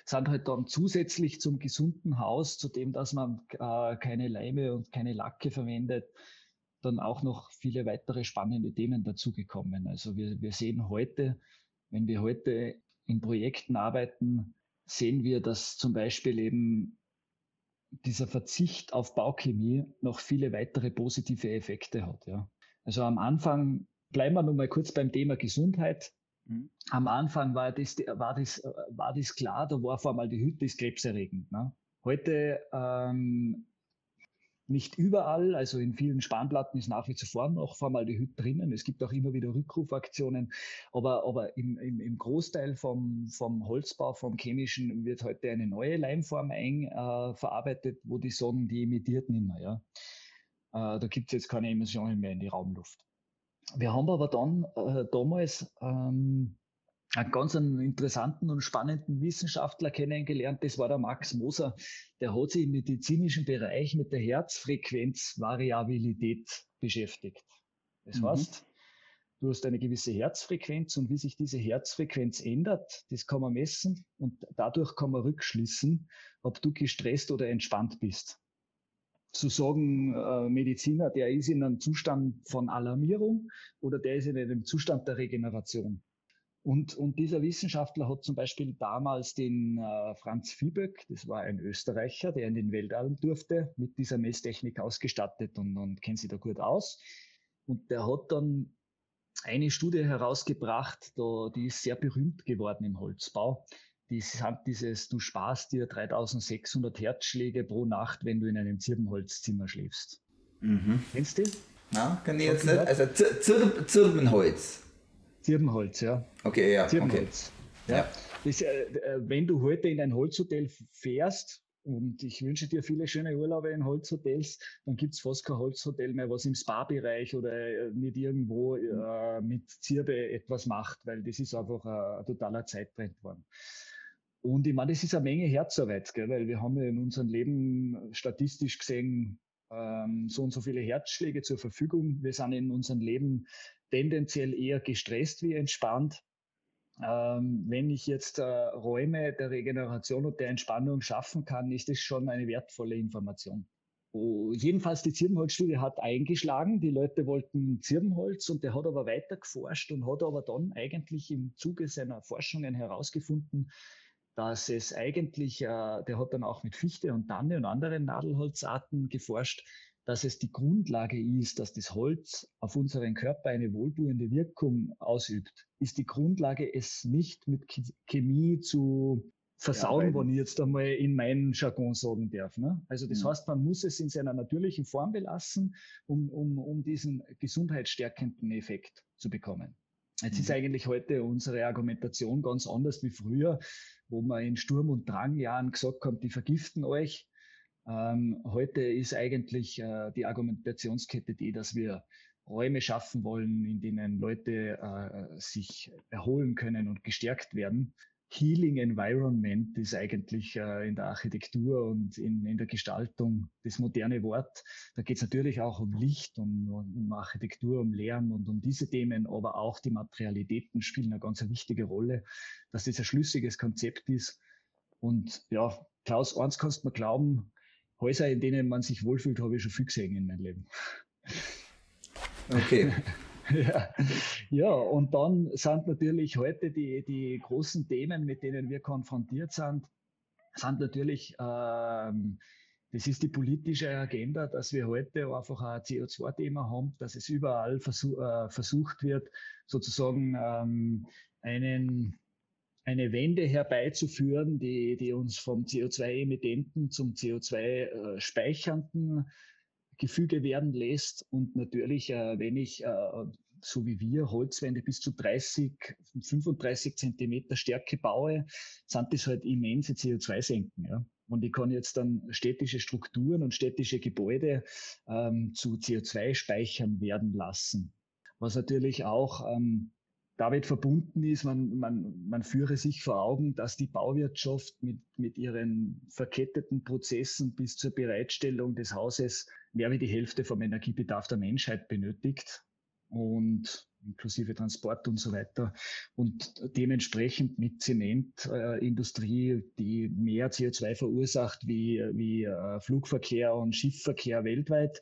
sind halt dann zusätzlich zum gesunden Haus, zu dem, dass man äh, keine Leime und keine Lacke verwendet, dann auch noch viele weitere spannende Themen dazugekommen. Also wir, wir sehen heute, wenn wir heute in Projekten arbeiten, sehen wir, dass zum Beispiel eben dieser Verzicht auf Bauchemie noch viele weitere positive Effekte hat. Ja. Also am Anfang bleiben wir nun mal kurz beim Thema Gesundheit. Mhm. Am Anfang war das, war, das, war das klar, da war Formaldehyd das krebserregend. Ne? Heute ähm, nicht überall, also in vielen Spanplatten ist nach wie vor noch Formaldehyd drinnen. Es gibt auch immer wieder Rückrufaktionen, aber, aber im, im, im Großteil vom, vom Holzbau, vom chemischen, wird heute eine neue Leimform ein, äh, verarbeitet, wo die sagen, die emittiert nicht mehr. Ja? Äh, da gibt es jetzt keine Emissionen mehr in die Raumluft. Wir haben aber dann äh, damals ähm, einen ganz interessanten und spannenden Wissenschaftler kennengelernt. Das war der Max Moser. Der hat sich im medizinischen Bereich mit der Herzfrequenzvariabilität beschäftigt. Das mhm. heißt, du hast eine gewisse Herzfrequenz und wie sich diese Herzfrequenz ändert, das kann man messen und dadurch kann man rückschließen, ob du gestresst oder entspannt bist. Zu sagen, äh, Mediziner, der ist in einem Zustand von Alarmierung oder der ist in einem Zustand der Regeneration. Und, und dieser Wissenschaftler hat zum Beispiel damals den äh, Franz Vieböck, das war ein Österreicher, der in den Weltall durfte, mit dieser Messtechnik ausgestattet und, und kennt sich da gut aus. Und der hat dann eine Studie herausgebracht, da, die ist sehr berühmt geworden im Holzbau. Die sind dieses, du sparst dir 3600 Herzschläge pro Nacht, wenn du in einem Zirbenholzzimmer schläfst. Mhm. Kennst du? Na, kann ich jetzt nicht. Also Zirbenholz. Zirbenholz, ja. Okay, ja. Zirbenholz. Okay. Ja. Das, äh, äh, wenn du heute in ein Holzhotel fährst, und ich wünsche dir viele schöne Urlaube in Holzhotels. Dann gibt es fast kein Holzhotel mehr, was im Spa-Bereich oder äh, nicht irgendwo äh, mit Zirbe etwas macht, weil das ist einfach ein, ein totaler Zeittrend geworden. Und ich meine, das ist eine Menge Herzarbeit, gell? weil wir haben ja in unserem Leben statistisch gesehen ähm, so und so viele Herzschläge zur Verfügung. Wir sind in unserem Leben tendenziell eher gestresst wie entspannt. Ähm, wenn ich jetzt äh, Räume der Regeneration und der Entspannung schaffen kann, ist das schon eine wertvolle Information. Oh, jedenfalls die Zirbenholzstudie hat eingeschlagen. Die Leute wollten Zirbenholz und der hat aber weiter geforscht und hat aber dann eigentlich im Zuge seiner Forschungen herausgefunden, dass es eigentlich, äh, der hat dann auch mit Fichte und Tanne und anderen Nadelholzarten geforscht, dass es die Grundlage ist, dass das Holz auf unseren Körper eine wohltuende Wirkung ausübt, ist die Grundlage, es nicht mit Chemie zu versauen, ja, wenn ich jetzt einmal in meinen Jargon sagen darf. Ne? Also das mhm. heißt, man muss es in seiner natürlichen Form belassen, um, um, um diesen gesundheitsstärkenden Effekt zu bekommen. Jetzt mhm. ist eigentlich heute unsere Argumentation ganz anders wie früher, wo man in Sturm- und Drangjahren gesagt haben, die vergiften euch. Ähm, heute ist eigentlich äh, die Argumentationskette die, dass wir Räume schaffen wollen, in denen Leute äh, sich erholen können und gestärkt werden. Healing Environment ist eigentlich äh, in der Architektur und in, in der Gestaltung das moderne Wort. Da geht es natürlich auch um Licht, um, um Architektur, um Lärm und um diese Themen, aber auch die Materialitäten spielen eine ganz wichtige Rolle, dass das ein schlüssiges Konzept ist. Und ja, Klaus, eins kannst du mir glauben, Häuser, in denen man sich wohlfühlt, habe ich schon viel gesehen in meinem Leben. Okay. ja. ja, und dann sind natürlich heute die, die großen Themen, mit denen wir konfrontiert sind, sind natürlich, ähm, das ist die politische Agenda, dass wir heute einfach ein CO2-Thema haben, dass es überall versuch, äh, versucht wird, sozusagen ähm, einen eine Wende herbeizuführen, die, die uns vom CO2-Emittenten zum CO2-speichernden äh, Gefüge werden lässt. Und natürlich, äh, wenn ich, äh, so wie wir, Holzwände bis zu 30, 35 Zentimeter Stärke baue, sind das halt immense CO2-Senken. Ja? Und ich kann jetzt dann städtische Strukturen und städtische Gebäude ähm, zu CO2-Speichern werden lassen. Was natürlich auch ähm, damit verbunden ist, man, man, man führe sich vor Augen, dass die Bauwirtschaft mit, mit ihren verketteten Prozessen bis zur Bereitstellung des Hauses mehr wie die Hälfte vom Energiebedarf der Menschheit benötigt und inklusive Transport und so weiter. Und dementsprechend mit Zementindustrie, äh, die mehr CO2 verursacht wie, wie äh, Flugverkehr und Schiffverkehr weltweit,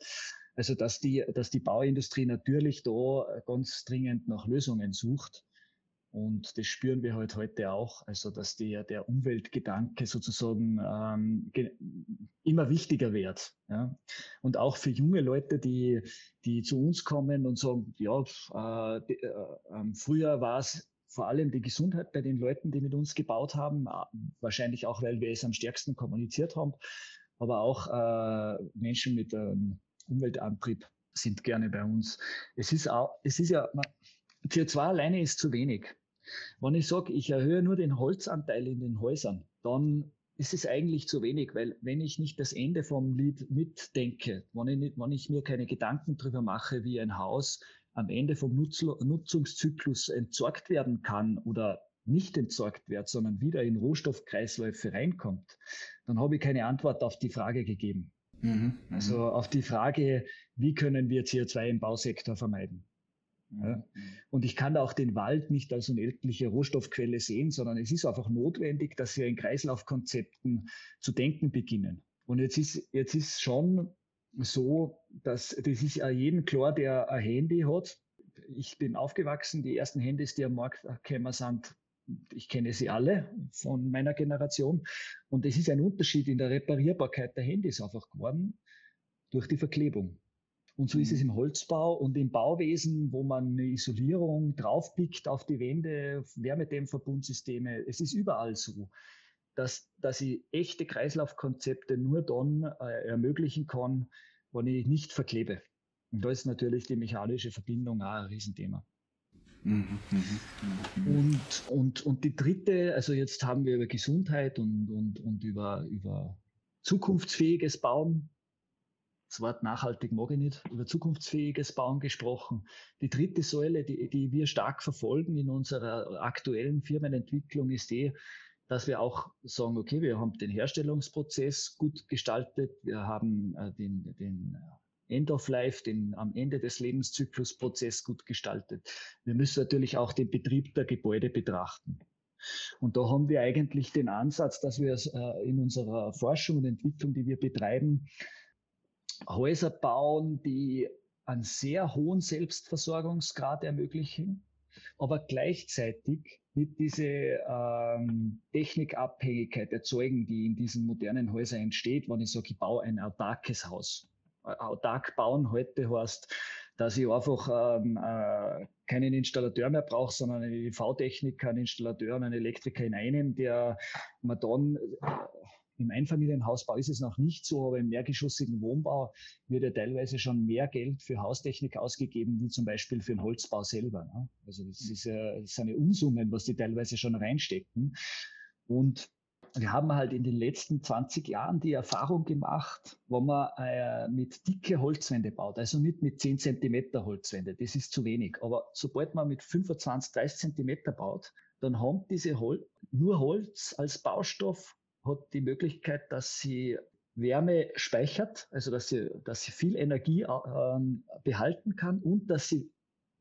also dass die, dass die Bauindustrie natürlich da ganz dringend nach Lösungen sucht. Und das spüren wir halt heute auch, also dass der, der Umweltgedanke sozusagen ähm, immer wichtiger wird. Ja? Und auch für junge Leute, die, die zu uns kommen und sagen, ja, äh, die, äh, ähm, früher war es vor allem die Gesundheit bei den Leuten, die mit uns gebaut haben, wahrscheinlich auch, weil wir es am stärksten kommuniziert haben, aber auch äh, Menschen mit ähm, Umweltantrieb sind gerne bei uns. Es ist auch, es ist ja, CO2 alleine ist zu wenig. Wenn ich sage, ich erhöhe nur den Holzanteil in den Häusern, dann ist es eigentlich zu wenig, weil wenn ich nicht das Ende vom Lied mitdenke, wenn ich, nicht, wenn ich mir keine Gedanken darüber mache, wie ein Haus am Ende vom Nutz Nutzungszyklus entsorgt werden kann oder nicht entsorgt wird, sondern wieder in Rohstoffkreisläufe reinkommt, dann habe ich keine Antwort auf die Frage gegeben. Mhm, mhm. also auf die Frage, wie können wir CO2 im Bausektor vermeiden? Ja. Mhm. Und ich kann auch den Wald nicht als unendliche Rohstoffquelle sehen, sondern es ist einfach notwendig, dass wir in Kreislaufkonzepten zu denken beginnen. Und jetzt ist, jetzt ist schon so, dass das ist ja jedem klar, der ein Handy hat. Ich bin aufgewachsen, die ersten Handys, die am Markt gekommen sind, ich kenne sie alle von meiner Generation. Und es ist ein Unterschied in der Reparierbarkeit der Handys einfach geworden durch die Verklebung. Und so ist es mhm. im Holzbau und im Bauwesen, wo man eine Isolierung draufpickt auf die Wände, Wärmedämmverbundsysteme. Es ist überall so, dass, dass ich echte Kreislaufkonzepte nur dann äh, ermöglichen kann, wenn ich nicht verklebe. Und da ist natürlich die mechanische Verbindung auch ein Riesenthema. Und, und, und die dritte, also jetzt haben wir über Gesundheit und, und, und über, über zukunftsfähiges Bauen, das Wort nachhaltig mag ich nicht, über zukunftsfähiges Bauen gesprochen. Die dritte Säule, die, die wir stark verfolgen in unserer aktuellen Firmenentwicklung, ist die, dass wir auch sagen, okay, wir haben den Herstellungsprozess gut gestaltet, wir haben äh, den, den End of Life, den am Ende des Lebenszyklusprozess gut gestaltet. Wir müssen natürlich auch den Betrieb der Gebäude betrachten. Und da haben wir eigentlich den Ansatz, dass wir äh, in unserer Forschung und Entwicklung, die wir betreiben, Häuser bauen, die einen sehr hohen Selbstversorgungsgrad ermöglichen, aber gleichzeitig mit diese ähm, Technikabhängigkeit erzeugen, die in diesen modernen Häusern entsteht, wenn ich sage, ich baue ein autarkes Haus autark bauen heute heißt, dass ich einfach ähm, äh, keinen Installateur mehr brauche, sondern einen EV-Techniker, einen Installateur und einen Elektriker in einem, der man dann äh, im Einfamilienhausbau ist es noch nicht so, aber im mehrgeschossigen Wohnbau wird ja teilweise schon mehr Geld für Haustechnik ausgegeben, wie zum Beispiel für den Holzbau selber. Ne? Also das ist ja das eine Unsummen, was die teilweise schon reinstecken. Und wir haben halt in den letzten 20 Jahren die Erfahrung gemacht, wo man äh, mit dicke Holzwände baut, also nicht mit 10 Zentimeter Holzwände, das ist zu wenig. Aber sobald man mit 25, 30 Zentimeter baut, dann haben diese Hol nur Holz als Baustoff hat die Möglichkeit, dass sie Wärme speichert, also dass sie, dass sie viel Energie äh, behalten kann und dass sie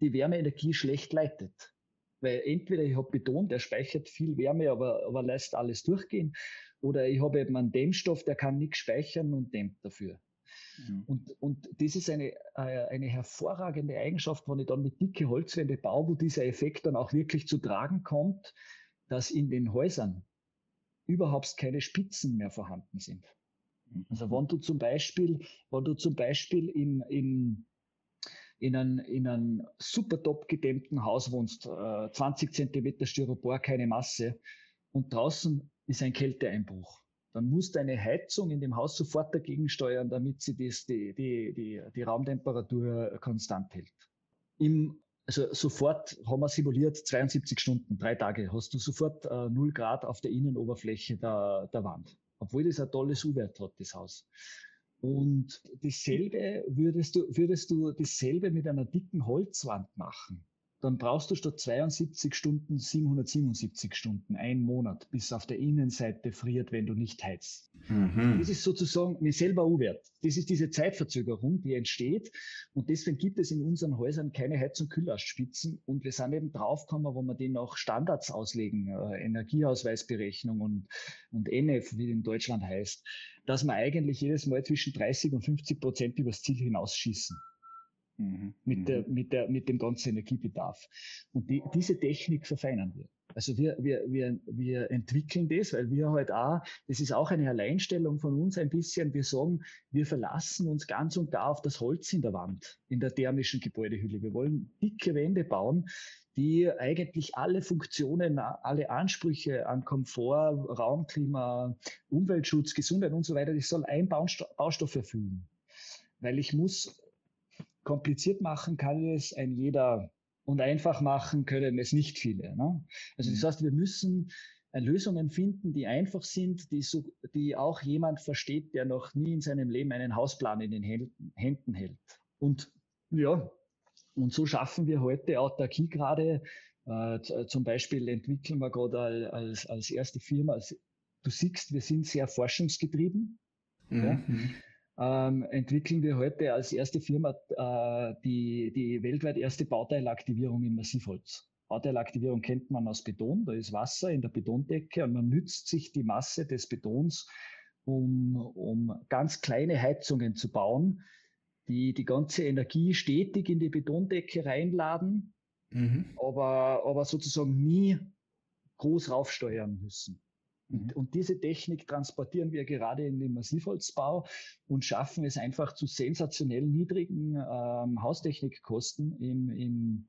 die Wärmeenergie schlecht leitet. Weil entweder ich habe Beton, der speichert viel Wärme, aber, aber lässt alles durchgehen, oder ich habe eben einen Dämmstoff, der kann nichts speichern und dämmt dafür. Mhm. Und, und das ist eine, äh, eine hervorragende Eigenschaft, wenn ich dann mit dicke Holzwände baue, wo dieser Effekt dann auch wirklich zu tragen kommt, dass in den Häusern überhaupt keine Spitzen mehr vorhanden sind. Mhm. Also wenn du zum Beispiel, wenn du zum Beispiel in, in in einem, in einem super top gedämmten Haus wohnst, äh, 20 Zentimeter Styropor, keine Masse, und draußen ist ein Kälteeinbruch, dann muss deine Heizung in dem Haus sofort dagegen steuern, damit sie das, die, die, die, die Raumtemperatur konstant hält. Im, also sofort haben wir simuliert 72 Stunden, drei Tage, hast du sofort äh, 0 Grad auf der Innenoberfläche der, der Wand. Obwohl das ein tolles U-Wert hat, das Haus. Und dasselbe würdest du, würdest du dasselbe mit einer dicken Holzwand machen dann brauchst du statt 72 Stunden 777 Stunden, ein Monat, bis auf der Innenseite friert, wenn du nicht heizt. Mhm. Das ist sozusagen mir selber U-Wert. Das ist diese Zeitverzögerung, die entsteht. Und deswegen gibt es in unseren Häusern keine Heiz- und Kühlastspitzen. Und wir sind eben draufgekommen, wo wir den auch Standards auslegen, äh, Energieausweisberechnung und, und NF, wie in Deutschland heißt, dass wir eigentlich jedes Mal zwischen 30 und 50 Prozent übers Ziel hinausschießen. Mhm. Mit, der, mhm. mit, der, mit dem ganzen Energiebedarf. Und die, diese Technik verfeinern wir. Also wir, wir, wir, wir entwickeln das, weil wir halt auch, das ist auch eine Alleinstellung von uns ein bisschen, wir sagen, wir verlassen uns ganz und gar auf das Holz in der Wand, in der thermischen Gebäudehülle. Wir wollen dicke Wände bauen, die eigentlich alle Funktionen, alle Ansprüche an Komfort, Raumklima, Umweltschutz, Gesundheit und so weiter, das soll ein Baustoff erfüllen. Weil ich muss kompliziert machen, kann es ein jeder und einfach machen können es nicht viele. Ne? Also das mhm. heißt, wir müssen äh, Lösungen finden, die einfach sind, die, so, die auch jemand versteht, der noch nie in seinem Leben einen Hausplan in den Händen hält. Und ja, und so schaffen wir heute Autarkie gerade. Äh, zum Beispiel entwickeln wir gerade als, als erste Firma, also du siehst, wir sind sehr forschungsgetrieben. Mhm. Ja? Ähm, entwickeln wir heute als erste Firma äh, die, die weltweit erste Bauteilaktivierung in Massivholz. Bauteilaktivierung kennt man aus Beton, da ist Wasser in der Betondecke und man nützt sich die Masse des Betons, um, um ganz kleine Heizungen zu bauen, die die ganze Energie stetig in die Betondecke reinladen, mhm. aber, aber sozusagen nie groß raufsteuern müssen. Und, mhm. und, diese Technik transportieren wir gerade in den Massivholzbau und schaffen es einfach zu sensationell niedrigen ähm, Haustechnikkosten im, im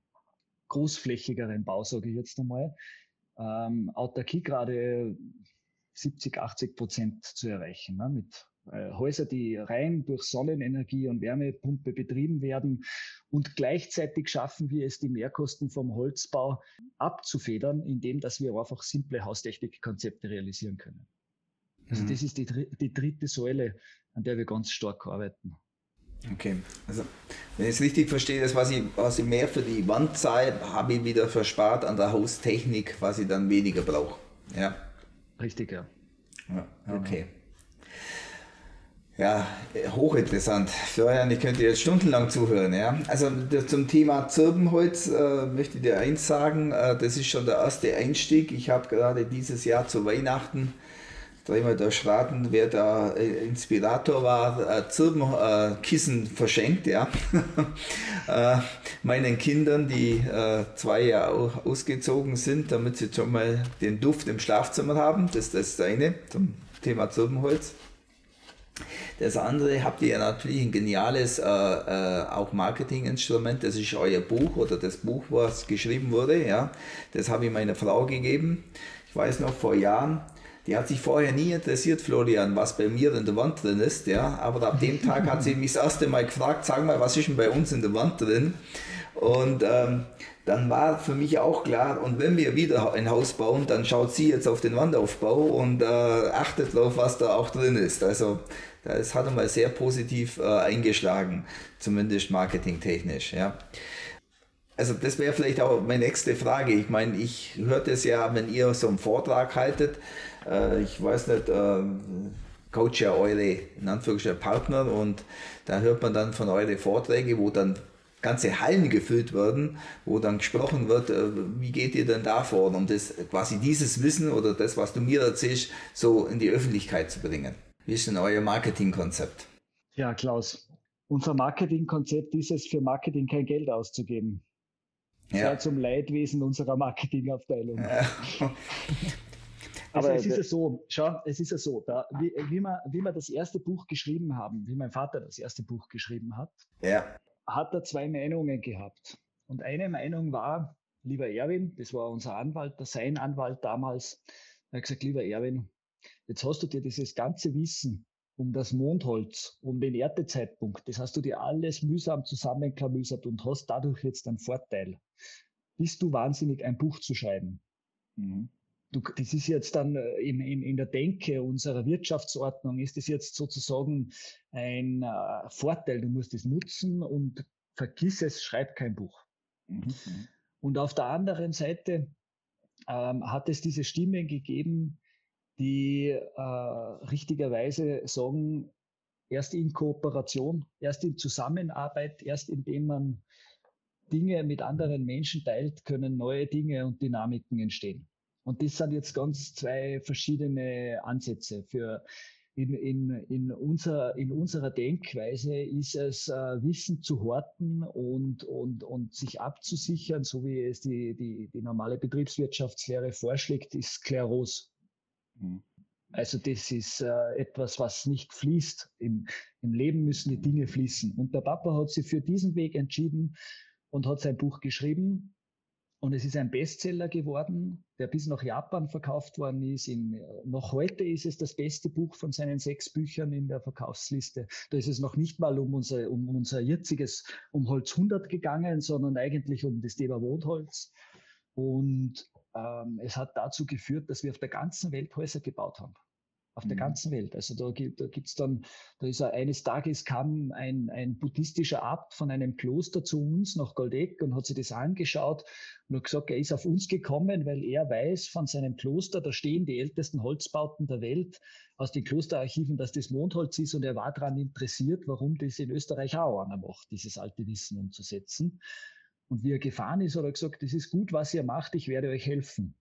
großflächigeren Bau, sage ich jetzt einmal, ähm, Autarkie gerade 70, 80 Prozent zu erreichen, ne, mit Häuser, die rein durch Sonnenenergie und Wärmepumpe betrieben werden. Und gleichzeitig schaffen wir es, die Mehrkosten vom Holzbau abzufedern, indem dass wir einfach simple Haustechnikkonzepte realisieren können. Also mhm. das ist die, die dritte Säule, an der wir ganz stark arbeiten. Okay, also wenn ich es richtig verstehe, das, was ich, was ich mehr für die Wand zahle, habe ich wieder verspart an der Haustechnik, was ich dann weniger brauche. Ja. Richtig, ja. ja okay. Genau. Ja, hochinteressant. Florian, ich könnte jetzt stundenlang zuhören. Ja? Also zum Thema Zirbenholz äh, möchte ich dir eins sagen. Äh, das ist schon der erste Einstieg. Ich habe gerade dieses Jahr zu Weihnachten dreimal durchschraten, wer da äh, Inspirator war, äh, Zirbenkissen verschenkt. Ja? Äh, meinen Kindern, die äh, zwei Jahre ausgezogen sind, damit sie schon mal den Duft im Schlafzimmer haben. Das, das ist das eine zum Thema Zirbenholz. Das andere habt ihr natürlich ein geniales äh, äh, auch Marketinginstrument. Das ist euer Buch oder das Buch, was geschrieben wurde. Ja, das habe ich meiner Frau gegeben. Ich weiß noch vor Jahren. Die hat sich vorher nie interessiert, Florian, was bei mir in der Wand drin ist. Ja, aber ab dem Tag hat sie mich das erste Mal gefragt, sag mal, was ist denn bei uns in der Wand drin? Und ähm, dann war für mich auch klar, und wenn wir wieder ein Haus bauen, dann schaut sie jetzt auf den Wandaufbau und äh, achtet darauf, was da auch drin ist. Also das hat einmal sehr positiv äh, eingeschlagen, zumindest marketingtechnisch. Ja. Also das wäre vielleicht auch meine nächste Frage. Ich meine, ich höre das ja, wenn ihr so einen Vortrag haltet. Äh, ich weiß nicht, äh, coach ja eure in Anführungsstrichen Partner und da hört man dann von euren Vorträgen, wo dann ganze Hallen gefüllt werden, wo dann gesprochen wird, äh, wie geht ihr denn da vor, um das quasi dieses Wissen oder das, was du mir erzählst, so in die Öffentlichkeit zu bringen. Wie ist denn euer Marketingkonzept? Ja, Klaus, unser Marketingkonzept ist es, für Marketing kein Geld auszugeben. Ja. Sehr zum Leidwesen unserer Marketingabteilung. Ja. Aber es ist ja so, schau, es ist ja so, da, wie, wie, wir, wie wir das erste Buch geschrieben haben, wie mein Vater das erste Buch geschrieben hat, ja. hat er zwei Meinungen gehabt. Und eine Meinung war, lieber Erwin, das war unser Anwalt, sein Anwalt damals, er hat gesagt, lieber Erwin, Jetzt hast du dir dieses ganze Wissen um das Mondholz, um den Erntezeitpunkt, das hast du dir alles mühsam zusammenklamüsert und hast dadurch jetzt einen Vorteil. Bist du wahnsinnig, ein Buch zu schreiben? Mhm. Du, das ist jetzt dann äh, in, in, in der Denke unserer Wirtschaftsordnung, ist das jetzt sozusagen ein äh, Vorteil. Du musst es nutzen und vergiss es, schreib kein Buch. Mhm. Und auf der anderen Seite ähm, hat es diese Stimmen gegeben, die äh, richtigerweise sagen, erst in Kooperation, erst in Zusammenarbeit, erst indem man Dinge mit anderen Menschen teilt, können neue Dinge und Dynamiken entstehen. Und das sind jetzt ganz zwei verschiedene Ansätze. Für in, in, in, unser, in unserer Denkweise ist es, äh, Wissen zu horten und, und, und sich abzusichern, so wie es die, die, die normale Betriebswirtschaftslehre vorschlägt, ist Sklerose. Mhm. Also das ist äh, etwas, was nicht fließt. Im, Im Leben müssen die Dinge fließen. Und der Papa hat sich für diesen Weg entschieden und hat sein Buch geschrieben. Und es ist ein Bestseller geworden, der bis nach Japan verkauft worden ist. In, noch heute ist es das beste Buch von seinen sechs Büchern in der Verkaufsliste. Da ist es noch nicht mal um unser, um unser jetziges, um Holz 100 gegangen, sondern eigentlich um das Thema Wohnholz. Und ähm, es hat dazu geführt, dass wir auf der ganzen Welt Häuser gebaut haben auf der mhm. ganzen Welt. Also da gibt es dann, da ist eines Tages kam ein, ein buddhistischer Abt von einem Kloster zu uns nach Goldeck und hat sich das angeschaut und hat gesagt, er ist auf uns gekommen, weil er weiß von seinem Kloster, da stehen die ältesten Holzbauten der Welt aus den Klosterarchiven, dass das Mondholz ist und er war daran interessiert, warum das in Österreich auch einer macht, dieses alte Wissen umzusetzen. Und wie er gefahren ist, hat er gesagt, das ist gut, was ihr macht, ich werde euch helfen.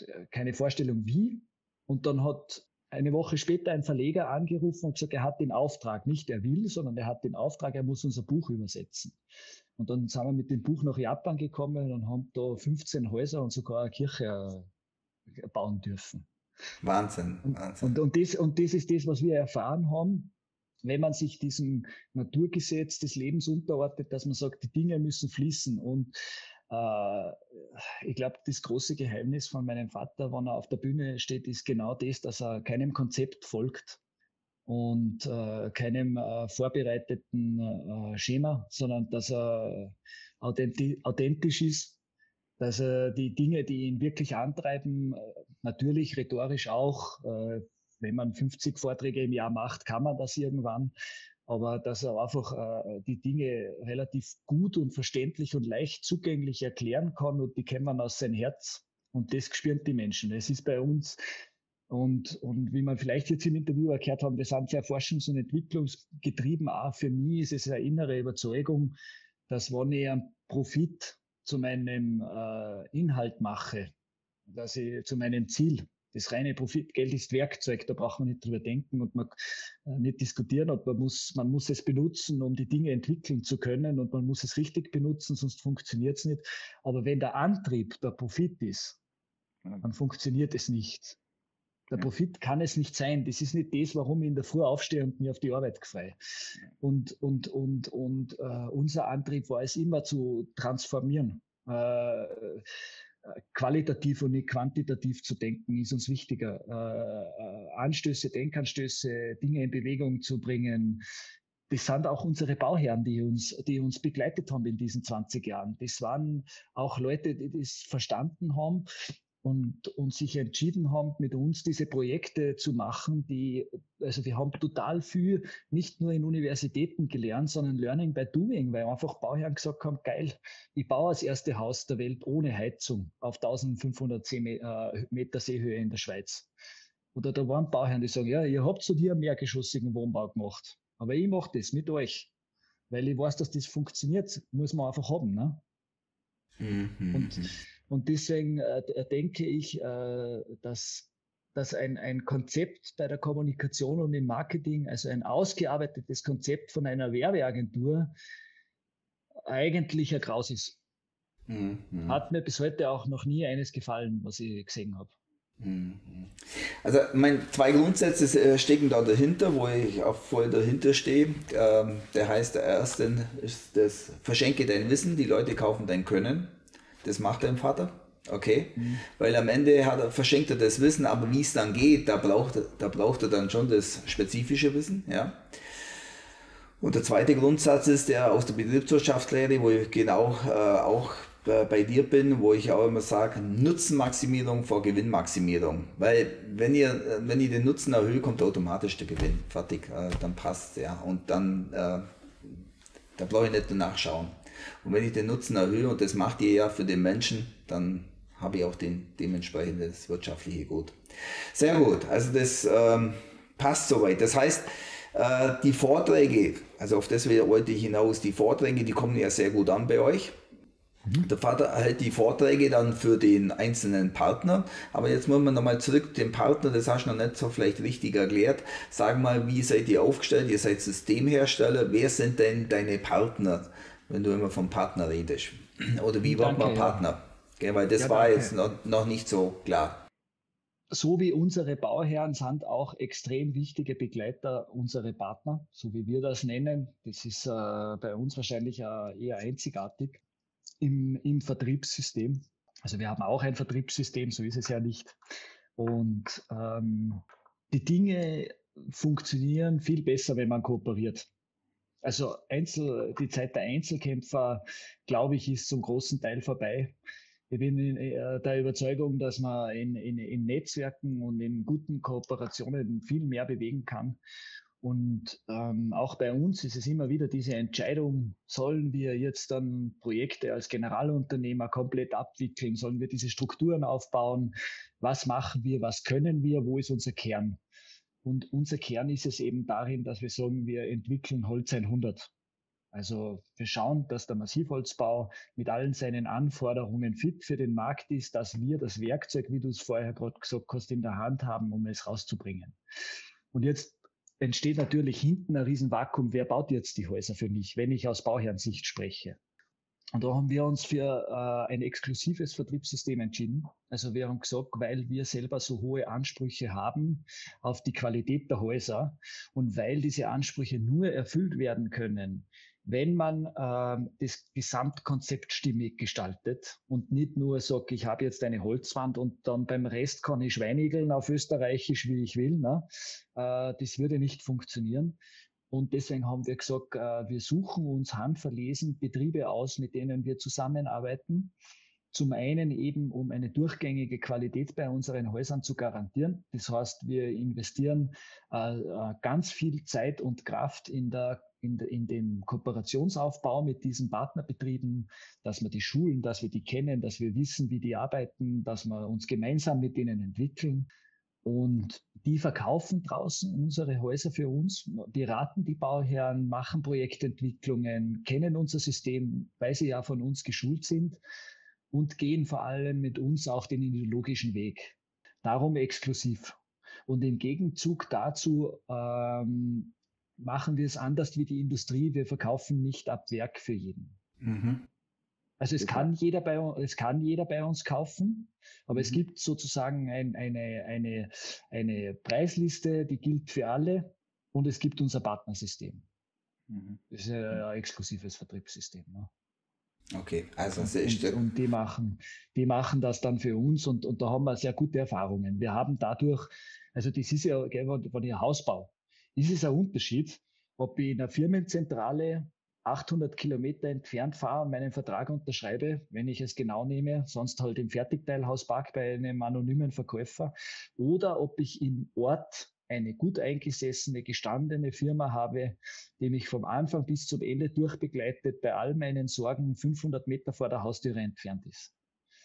Äh, keine Vorstellung wie. Und dann hat eine Woche später ein Verleger angerufen und gesagt, er hat den Auftrag, nicht er will, sondern er hat den Auftrag, er muss unser Buch übersetzen. Und dann sind wir mit dem Buch nach Japan gekommen und haben da 15 Häuser und sogar eine Kirche äh, bauen dürfen. Wahnsinn. Wahnsinn. Und, und, das, und das ist das, was wir erfahren haben, wenn man sich diesem Naturgesetz des Lebens unterordnet, dass man sagt, die Dinge müssen fließen. Und äh, ich glaube, das große Geheimnis von meinem Vater, wenn er auf der Bühne steht, ist genau das, dass er keinem Konzept folgt und äh, keinem äh, vorbereiteten äh, Schema, sondern dass er authenti authentisch ist, dass er die Dinge, die ihn wirklich antreiben, äh, natürlich rhetorisch auch, äh, wenn man 50 Vorträge im Jahr macht, kann man das irgendwann, aber dass er einfach äh, die Dinge relativ gut und verständlich und leicht zugänglich erklären kann und die kennen aus sein Herz und das spüren die Menschen. Es ist bei uns und, und wie man vielleicht jetzt im Interview erklärt haben, wir sind sehr forschungs- und entwicklungsgetrieben. Auch für mich ist es eine innere Überzeugung, dass wenn ich einen Profit zu meinem äh, Inhalt mache, dass ich zu meinem Ziel das reine Profitgeld ist Werkzeug, da braucht man nicht drüber denken und man äh, nicht diskutieren und man muss, man muss es benutzen, um die Dinge entwickeln zu können und man muss es richtig benutzen, sonst funktioniert es nicht. Aber wenn der Antrieb der Profit ist, dann funktioniert es nicht. Der Profit kann es nicht sein. Das ist nicht das, warum ich in der Früh aufstehe und mir auf die Arbeit freue. Und, und, und, und äh, unser Antrieb war es immer zu transformieren. Äh, qualitativ und nicht quantitativ zu denken, ist uns wichtiger. Äh, äh, Anstöße, Denkanstöße, Dinge in Bewegung zu bringen. Das sind auch unsere Bauherren, die uns, die uns begleitet haben in diesen 20 Jahren. Das waren auch Leute, die das verstanden haben und, und sich entschieden haben, mit uns diese Projekte zu machen, die, also wir haben total viel nicht nur in Universitäten gelernt, sondern Learning by Doing, weil einfach Bauherren gesagt haben, geil, ich baue das erste Haus der Welt ohne Heizung auf 1500 äh, Meter Seehöhe in der Schweiz. Oder da waren Bauherren, die sagen, ja, ihr habt so hier einen mehrgeschossigen Wohnbau gemacht, aber ich mache das mit euch, weil ich weiß, dass das funktioniert, muss man einfach haben. Ne? Mhm. Und mhm. Und deswegen äh, denke ich, äh, dass, dass ein, ein Konzept bei der Kommunikation und im Marketing, also ein ausgearbeitetes Konzept von einer Werbeagentur, eigentlich ein Graus ist. Mhm. Hat mir bis heute auch noch nie eines gefallen, was ich gesehen habe. Mhm. Also mein zwei Grundsätze äh, stecken da dahinter, wo ich auch voll dahinter stehe. Ähm, der heißt, der erste ist das Verschenke dein Wissen, die Leute kaufen dein Können. Das macht dein Vater. Okay, mhm. weil am Ende hat er, verschenkt er das Wissen, aber wie es dann geht, da braucht, da braucht er dann schon das spezifische Wissen. Ja. Und der zweite Grundsatz ist der aus der Betriebswirtschaftslehre, wo ich genau äh, auch bei dir bin, wo ich auch immer sage, Nutzenmaximierung vor Gewinnmaximierung. Weil wenn ihr, wenn ihr den Nutzen erhöht, kommt automatisch der Gewinn. Fertig, äh, dann passt ja. Und dann, äh, da brauche ich nicht nur nachschauen. Und wenn ich den Nutzen erhöhe, und das macht ihr ja für den Menschen, dann habe ich auch den, dementsprechend das wirtschaftliche Gut. Sehr gut, also das ähm, passt soweit. Das heißt, äh, die Vorträge, also auf das wollte ich hinaus, die Vorträge, die kommen ja sehr gut an bei euch. Der Vater hält die Vorträge dann für den einzelnen Partner. Aber jetzt muss man nochmal zurück den Partner, das hast du noch nicht so vielleicht richtig erklärt. Sag mal, wie seid ihr aufgestellt? Ihr seid Systemhersteller. Wer sind denn deine Partner, wenn du immer vom Partner redest? Oder wie wird man Partner? Ja. weil das ja, war jetzt noch, noch nicht so klar so wie unsere Bauherren sind auch extrem wichtige Begleiter unsere Partner, so wie wir das nennen. Das ist äh, bei uns wahrscheinlich äh, eher einzigartig im, im Vertriebssystem. Also wir haben auch ein Vertriebssystem, so ist es ja nicht. Und ähm, die Dinge funktionieren viel besser, wenn man kooperiert. Also Einzel, die Zeit der Einzelkämpfer, glaube ich, ist zum großen Teil vorbei. Ich bin in, äh, der Überzeugung, dass man in, in, in Netzwerken und in guten Kooperationen viel mehr bewegen kann. Und ähm, auch bei uns ist es immer wieder diese Entscheidung, sollen wir jetzt dann Projekte als Generalunternehmer komplett abwickeln, sollen wir diese Strukturen aufbauen, was machen wir, was können wir, wo ist unser Kern? Und unser Kern ist es eben darin, dass wir sagen, wir entwickeln Holz 100. Also wir schauen, dass der Massivholzbau mit allen seinen Anforderungen fit für den Markt ist, dass wir das Werkzeug, wie du es vorher gerade gesagt hast, in der Hand haben, um es rauszubringen. Und jetzt entsteht natürlich hinten ein Riesenvakuum. Wer baut jetzt die Häuser für mich, wenn ich aus Bauherrensicht spreche? Und da haben wir uns für äh, ein exklusives Vertriebssystem entschieden. Also wir haben gesagt, weil wir selber so hohe Ansprüche haben auf die Qualität der Häuser und weil diese Ansprüche nur erfüllt werden können, wenn man ähm, das Gesamtkonzept stimmig gestaltet und nicht nur sagt, ich habe jetzt eine Holzwand und dann beim Rest kann ich schweinigeln auf Österreichisch, wie ich will. Ne? Äh, das würde nicht funktionieren. Und deswegen haben wir gesagt, äh, wir suchen uns handverlesen Betriebe aus, mit denen wir zusammenarbeiten. Zum einen eben, um eine durchgängige Qualität bei unseren Häusern zu garantieren. Das heißt, wir investieren äh, äh ganz viel Zeit und Kraft in der in, in dem Kooperationsaufbau mit diesen Partnerbetrieben, dass wir die schulen, dass wir die kennen, dass wir wissen, wie die arbeiten, dass wir uns gemeinsam mit denen entwickeln. Und die verkaufen draußen unsere Häuser für uns, beraten die Bauherren, machen Projektentwicklungen, kennen unser System, weil sie ja von uns geschult sind und gehen vor allem mit uns auch den ideologischen Weg. Darum exklusiv. Und im Gegenzug dazu ähm, machen wir es anders wie die Industrie. Wir verkaufen nicht ab Werk für jeden. Mhm. Also es kann, jeder bei, es kann jeder bei uns kaufen, aber mhm. es gibt sozusagen ein, eine, eine, eine Preisliste, die gilt für alle und es gibt unser Partnersystem. Mhm. Das ist ein exklusives Vertriebssystem. Ne? Okay, also sehr und, und, und die machen, die machen das dann für uns und, und da haben wir sehr gute Erfahrungen. Wir haben dadurch, also das ist ja, von ihr Hausbau, ist es ein Unterschied, ob ich in einer Firmenzentrale 800 Kilometer entfernt fahre und meinen Vertrag unterschreibe, wenn ich es genau nehme, sonst halt im Fertigteilhaus park bei einem anonymen Verkäufer, oder ob ich im Ort eine gut eingesessene, gestandene Firma habe, die mich vom Anfang bis zum Ende durchbegleitet, bei all meinen Sorgen 500 Meter vor der Haustüre entfernt ist.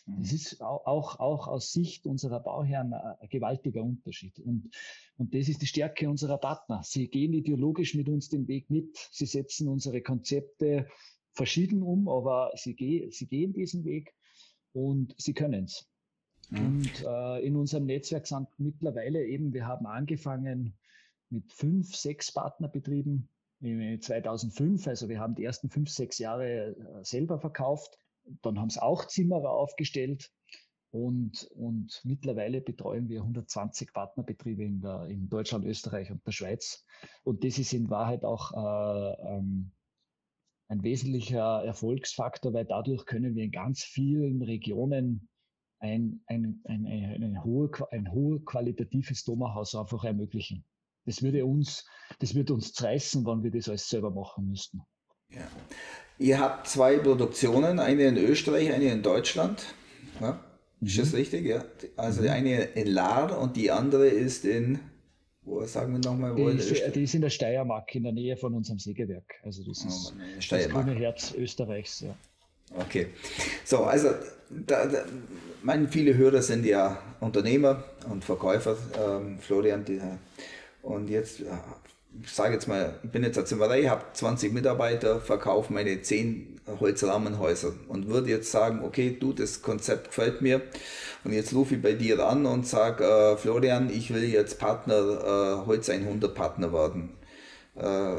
Das mhm. ist auch, auch aus Sicht unserer Bauherren ein gewaltiger Unterschied. Und, und das ist die Stärke unserer Partner. Sie gehen ideologisch mit uns den Weg mit. Sie setzen unsere Konzepte verschieden um, aber sie, geh, sie gehen diesen Weg und sie können es. Mhm. Und äh, in unserem Netzwerk sind mittlerweile eben, wir haben angefangen mit fünf, sechs Partnerbetrieben 2005. Also wir haben die ersten fünf, sechs Jahre äh, selber verkauft dann haben es auch Zimmerer aufgestellt. Und, und mittlerweile betreuen wir 120 Partnerbetriebe in, der, in Deutschland, Österreich und der Schweiz. Und das ist in Wahrheit auch äh, ähm, ein wesentlicher Erfolgsfaktor, weil dadurch können wir in ganz vielen Regionen ein, ein, ein, ein, ein, hohe, ein hohe qualitatives Domahaus einfach ermöglichen. Das würde uns, das würde uns zerreißen, wenn wir das alles selber machen müssten. Ja. Ihr habt zwei Produktionen, eine in Österreich, eine in Deutschland. Ja? Ist das mhm. richtig? Ja. Also die mhm. eine in Lahr und die andere ist in, wo sagen wir nochmal, wo die, ist, die ist in der Steiermark, in der Nähe von unserem Sägewerk. Also das ist oh, das grüne Herz Österreichs. Ja. Okay. So, also da, da, meine, viele Hörer sind ja Unternehmer und Verkäufer, ähm, Florian, die, und jetzt ich sage jetzt mal, ich bin jetzt eine Zimmerei, habe 20 Mitarbeiter, verkaufe meine 10 Holzrahmenhäuser und würde jetzt sagen, okay, du, das Konzept gefällt mir und jetzt rufe ich bei dir an und sage, äh, Florian, ich will jetzt Partner, äh, Holz 100 Partner werden. Äh,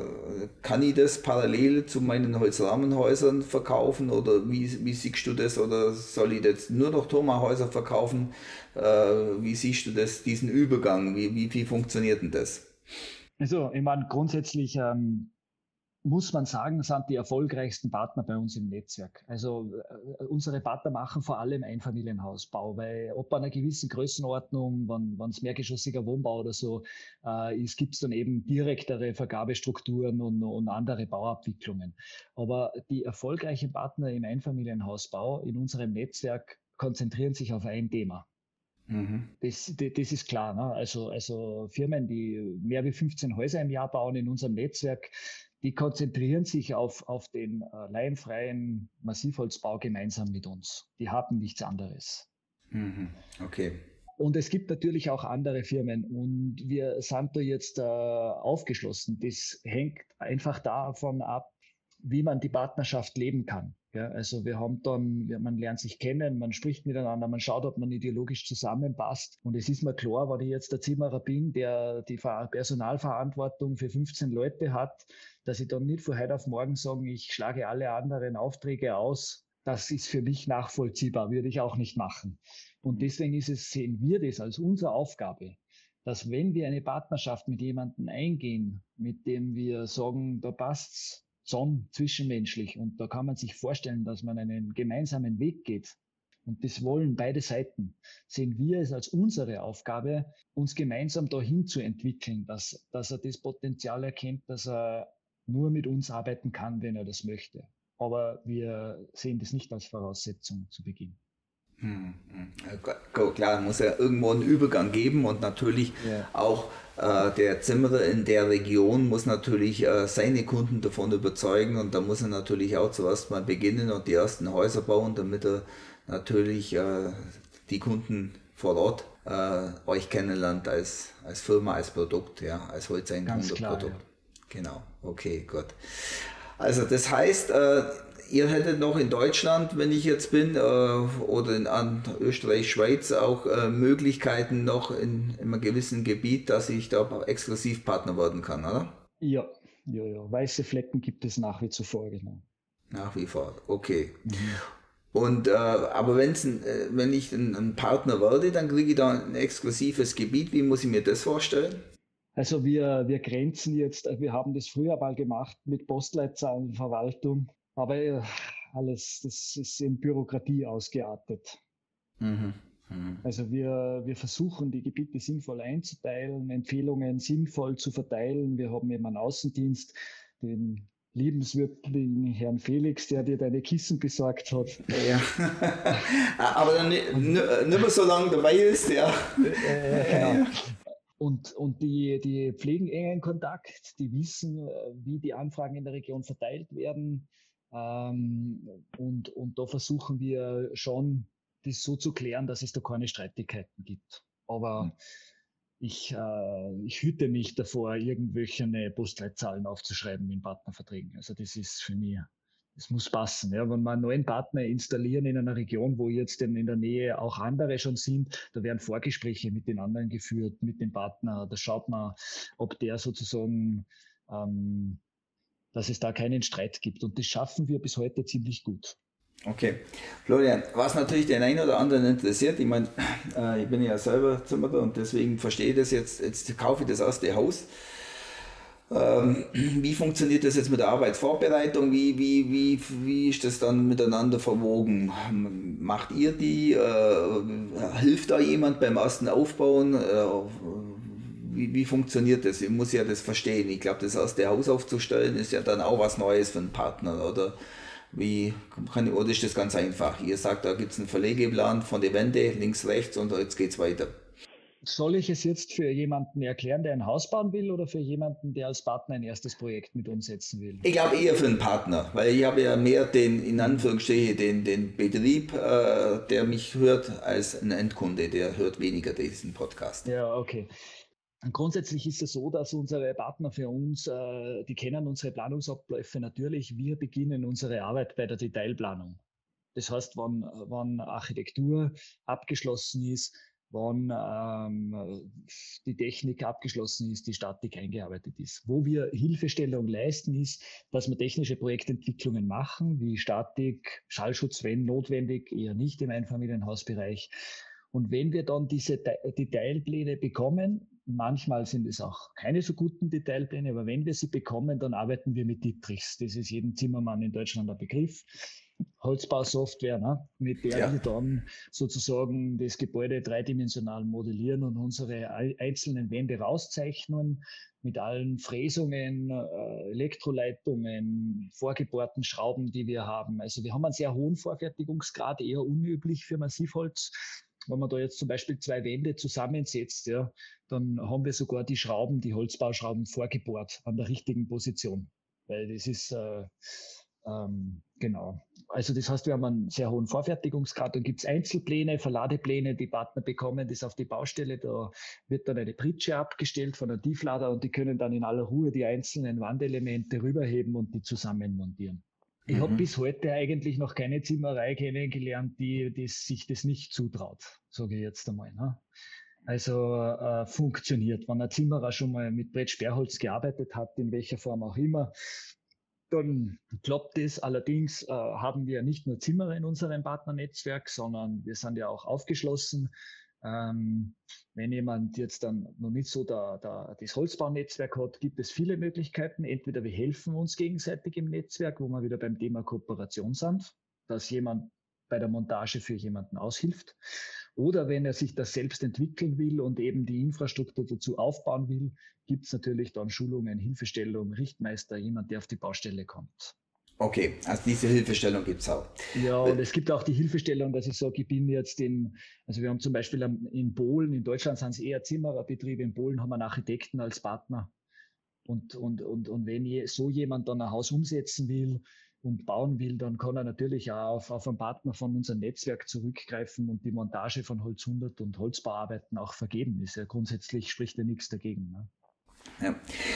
kann ich das parallel zu meinen Holzrahmenhäusern verkaufen oder wie, wie siehst du das oder soll ich jetzt nur noch Thoma-Häuser verkaufen? Äh, wie siehst du das, diesen Übergang? Wie, wie, wie funktioniert denn das? Also, ich meine, grundsätzlich ähm, muss man sagen, sind die erfolgreichsten Partner bei uns im Netzwerk. Also äh, unsere Partner machen vor allem Einfamilienhausbau, weil ob bei einer gewissen Größenordnung, wenn es mehrgeschossiger Wohnbau oder so äh, ist, gibt es dann eben direktere Vergabestrukturen und, und andere Bauabwicklungen. Aber die erfolgreichen Partner im Einfamilienhausbau in unserem Netzwerk konzentrieren sich auf ein Thema. Mhm. Das, das, ist klar. Ne? Also, also Firmen, die mehr wie 15 Häuser im Jahr bauen in unserem Netzwerk, die konzentrieren sich auf, auf den äh, laienfreien Massivholzbau gemeinsam mit uns. Die haben nichts anderes. Mhm. Okay. Und es gibt natürlich auch andere Firmen und wir sind da jetzt äh, aufgeschlossen. Das hängt einfach davon ab, wie man die Partnerschaft leben kann. Ja, also wir haben dann, man lernt sich kennen, man spricht miteinander, man schaut, ob man ideologisch zusammenpasst. Und es ist mir klar, wenn ich jetzt der Zimmerer bin, der die Personalverantwortung für 15 Leute hat, dass ich dann nicht von heute auf morgen sagen, ich schlage alle anderen Aufträge aus. Das ist für mich nachvollziehbar, würde ich auch nicht machen. Und deswegen ist es, sehen wir das als unsere Aufgabe, dass wenn wir eine Partnerschaft mit jemandem eingehen, mit dem wir sagen, da passt's, schon zwischenmenschlich. Und da kann man sich vorstellen, dass man einen gemeinsamen Weg geht. Und das wollen beide Seiten. Sehen wir es als unsere Aufgabe, uns gemeinsam dahin zu entwickeln, dass, dass er das Potenzial erkennt, dass er nur mit uns arbeiten kann, wenn er das möchte. Aber wir sehen das nicht als Voraussetzung zu Beginn. Hm, hm. Klar, muss ja irgendwo einen Übergang geben und natürlich ja. auch äh, der Zimmerer in der Region muss natürlich äh, seine Kunden davon überzeugen und da muss er natürlich auch zuerst mal beginnen und die ersten Häuser bauen, damit er natürlich äh, die Kunden vor Ort äh, euch kennenlernt als, als Firma, als Produkt, ja, als Holzeinkunde Produkt. Ja. Genau, okay, gut. Also das heißt, äh, ihr hättet noch in Deutschland, wenn ich jetzt bin, äh, oder in an Österreich, Schweiz auch äh, Möglichkeiten noch in, in, einem gewissen Gebiet, dass ich da Exklusivpartner werden kann, oder? Ja, ja, ja. Weiße Flecken gibt es nach wie vor, genau. Nach wie vor, okay. Mhm. Und äh, aber wenn's äh, wenn ich ein, ein, Partner werde, dann kriege ich da ein exklusives Gebiet. Wie muss ich mir das vorstellen? Also wir, wir grenzen jetzt, wir haben das früher mal gemacht mit Postleitzahlenverwaltung aber äh, alles, das ist in Bürokratie ausgeartet. Mhm. Mhm. Also wir, wir versuchen, die Gebiete sinnvoll einzuteilen, Empfehlungen sinnvoll zu verteilen. Wir haben eben einen Außendienst, den liebenswürdigen Herrn Felix, der dir deine Kissen besorgt hat. Ja. Aber dann nicht, nicht mehr so lange dabei ist, ja. Äh, genau. Und, und die, die pflegen engen Kontakt, die wissen, äh, wie die Anfragen in der Region verteilt werden. Ähm, und, und da versuchen wir schon, das so zu klären, dass es da keine Streitigkeiten gibt. Aber mhm. ich, äh, ich hüte mich davor, irgendwelche Postleitzahlen aufzuschreiben in Partnerverträgen. Also das ist für mich, es muss passen. Ja. Wenn wir einen neuen Partner installieren in einer Region, wo jetzt in der Nähe auch andere schon sind, da werden Vorgespräche mit den anderen geführt, mit dem Partner. Da schaut man, ob der sozusagen ähm, dass es da keinen Streit gibt. Und das schaffen wir bis heute ziemlich gut. Okay. Florian, was natürlich den einen oder anderen interessiert, ich meine, äh, ich bin ja selber Zimmerer und deswegen verstehe ich das jetzt, jetzt kaufe ich das erste Haus. Ähm, wie funktioniert das jetzt mit der Arbeitsvorbereitung? Wie, wie, wie, wie ist das dann miteinander verwogen? Macht ihr die? Äh, hilft da jemand beim ersten Aufbauen? Äh, wie, wie funktioniert das? Ich muss ja das verstehen. Ich glaube, das der Haus aufzustellen ist ja dann auch was Neues für einen Partner, oder? Wie kann, oder ist das ganz einfach? Ihr sagt, da gibt es einen Verlegeplan von der Wände, links, rechts und jetzt geht es weiter. Soll ich es jetzt für jemanden erklären, der ein Haus bauen will oder für jemanden, der als Partner ein erstes Projekt mit umsetzen will? Ich glaube eher für einen Partner, weil ich habe ja mehr den, in Anführungsstrichen, den, den Betrieb, äh, der mich hört, als ein Endkunde, der hört weniger diesen Podcast. Ja, okay. Grundsätzlich ist es so, dass unsere Partner für uns, äh, die kennen unsere Planungsabläufe natürlich. Wir beginnen unsere Arbeit bei der Detailplanung. Das heißt, wann, wann Architektur abgeschlossen ist, wann ähm, die Technik abgeschlossen ist, die Statik eingearbeitet ist. Wo wir Hilfestellung leisten, ist, dass wir technische Projektentwicklungen machen, wie Statik, Schallschutz, wenn notwendig, eher nicht im Einfamilienhausbereich. Und wenn wir dann diese Detailpläne bekommen, manchmal sind es auch keine so guten Detailpläne, aber wenn wir sie bekommen, dann arbeiten wir mit Dietrichs. Das ist jedem Zimmermann in Deutschland ein Begriff. Holzbausoftware, ne? mit der ja. wir dann sozusagen das Gebäude dreidimensional modellieren und unsere einzelnen Wände rauszeichnen mit allen Fräsungen, äh, Elektroleitungen, vorgebohrten Schrauben, die wir haben. Also wir haben einen sehr hohen Vorfertigungsgrad, eher unüblich für Massivholz. Wenn man da jetzt zum Beispiel zwei Wände zusammensetzt, ja, dann haben wir sogar die Schrauben, die Holzbauschrauben vorgebohrt an der richtigen Position. Weil das ist äh, ähm, genau. Also das heißt, wir haben einen sehr hohen Vorfertigungsgrad. Dann gibt es Einzelpläne, Verladepläne, die Partner bekommen das auf die Baustelle. Da wird dann eine Pritsche abgestellt von einem Tieflader und die können dann in aller Ruhe die einzelnen Wandelemente rüberheben und die zusammen montieren. Ich mhm. habe bis heute eigentlich noch keine Zimmerei kennengelernt, die, die sich das nicht zutraut, sage ich jetzt einmal. Ne? Also äh, funktioniert. Wenn ein Zimmerer schon mal mit Brettsperrholz gearbeitet hat, in welcher Form auch immer, dann klappt es. Allerdings äh, haben wir nicht nur Zimmerer in unserem Partnernetzwerk, sondern wir sind ja auch aufgeschlossen. Ähm, wenn jemand jetzt dann noch nicht so da, da, das Holzbaunetzwerk hat, gibt es viele Möglichkeiten. Entweder wir helfen uns gegenseitig im Netzwerk, wo wir wieder beim Thema Kooperation sind, dass jemand bei der Montage für jemanden aushilft. Oder wenn er sich das selbst entwickeln will und eben die Infrastruktur dazu aufbauen will, gibt es natürlich dann Schulungen, Hilfestellung, Richtmeister, jemand, der auf die Baustelle kommt. Okay, also diese Hilfestellung gibt es auch. Ja, und es gibt auch die Hilfestellung, dass ich sage, ich bin jetzt in, also wir haben zum Beispiel in Polen, in Deutschland sind es eher Zimmererbetriebe, in Polen haben wir einen Architekten als Partner. Und, und, und, und wenn so jemand dann ein Haus umsetzen will, und bauen will, dann kann er natürlich auch auf, auf einen Partner von unserem Netzwerk zurückgreifen und die Montage von Holz 100 und Holzbauarbeiten auch vergeben. Ist ja grundsätzlich spricht ja nichts dagegen. Ne? Ja.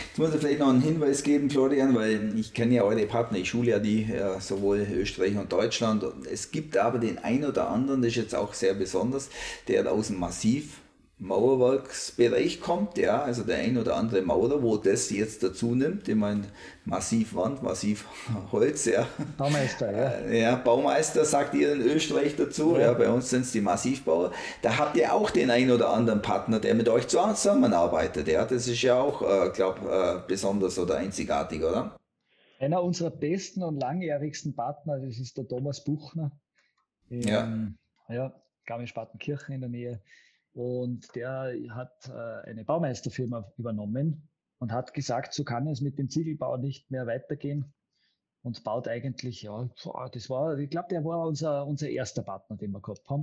Jetzt muss ich vielleicht noch einen Hinweis geben, Florian, weil ich kenne ja eure Partner, ich schule ja die, ja, sowohl Österreich und Deutschland. Es gibt aber den einen oder anderen, das ist jetzt auch sehr besonders, der aus dem Massiv Mauerwerksbereich kommt, ja, also der ein oder andere Maurer, wo das jetzt dazu nimmt, ich meine, massiv Wand, massiv Holz, ja. Baumeister, ja. Äh, ja, Baumeister sagt ihr in Österreich dazu, ja, ja bei uns sind es die Massivbauer. Da habt ihr auch den ein oder anderen Partner, der mit euch zusammenarbeitet, ja, das ist ja auch, äh, glaube äh, besonders oder einzigartig, oder? Einer unserer besten und langjährigsten Partner, das ist der Thomas Buchner. In, ja. Ja, Garmisch-Partenkirchen in der Nähe. Und der hat äh, eine Baumeisterfirma übernommen und hat gesagt, so kann es mit dem Ziegelbau nicht mehr weitergehen. Und baut eigentlich, ja, das war, ich glaube, der war unser, unser erster Partner, den wir gehabt haben.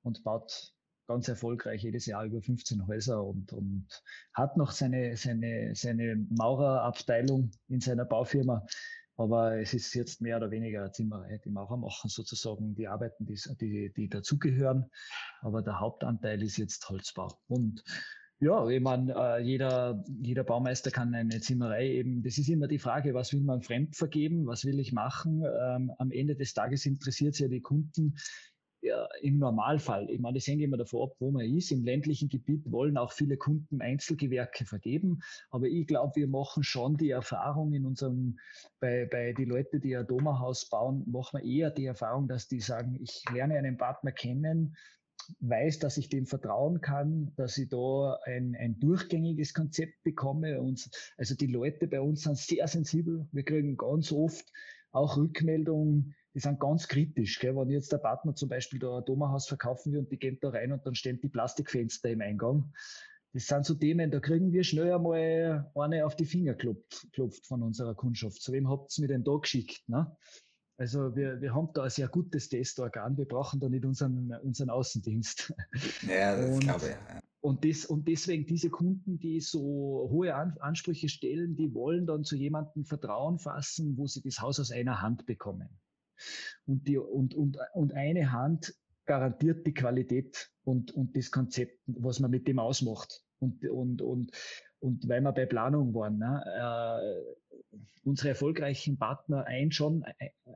Und baut ganz erfolgreich jedes Jahr über 15 Häuser und, und hat noch seine, seine, seine Maurerabteilung in seiner Baufirma. Aber es ist jetzt mehr oder weniger eine Zimmerei. Die Maurer machen sozusagen die Arbeiten, die, die, die dazugehören. Aber der Hauptanteil ist jetzt Holzbau. Und ja, ich meine, äh, jeder, jeder Baumeister kann eine Zimmerei eben, das ist immer die Frage, was will man fremd vergeben, was will ich machen? Ähm, am Ende des Tages interessiert es ja die Kunden, im Normalfall, ich meine, das hängt immer davon ab, wo man ist. Im ländlichen Gebiet wollen auch viele Kunden Einzelgewerke vergeben. Aber ich glaube, wir machen schon die Erfahrung in unserem, bei, bei die Leute, die ein Domahaus bauen, machen wir eher die Erfahrung, dass die sagen, ich lerne einen Partner kennen, weiß, dass ich dem vertrauen kann, dass ich da ein, ein durchgängiges Konzept bekomme. Und also die Leute bei uns sind sehr sensibel. Wir kriegen ganz oft auch Rückmeldungen, die sind ganz kritisch. Gell? Wenn jetzt der Partner zum Beispiel da ein Domahaus verkaufen will und die gehen da rein und dann stehen die Plastikfenster im Eingang. Das sind so Themen, da kriegen wir schnell einmal eine auf die Finger klopft, klopft von unserer Kundschaft. Zu wem habt ihr mir denn da geschickt? Ne? Also wir, wir haben da ein sehr gutes Testorgan. Wir brauchen da nicht unseren, unseren Außendienst. Ja, das und, glaube ich. Ja. Und, das, und deswegen diese Kunden, die so hohe Ansprüche stellen, die wollen dann zu jemandem Vertrauen fassen, wo sie das Haus aus einer Hand bekommen. Und, die, und, und, und eine Hand garantiert die Qualität und, und das Konzept, was man mit dem ausmacht. Und, und, und, und weil wir bei Planung waren, ne, äh, unsere erfolgreichen Partner ein schon,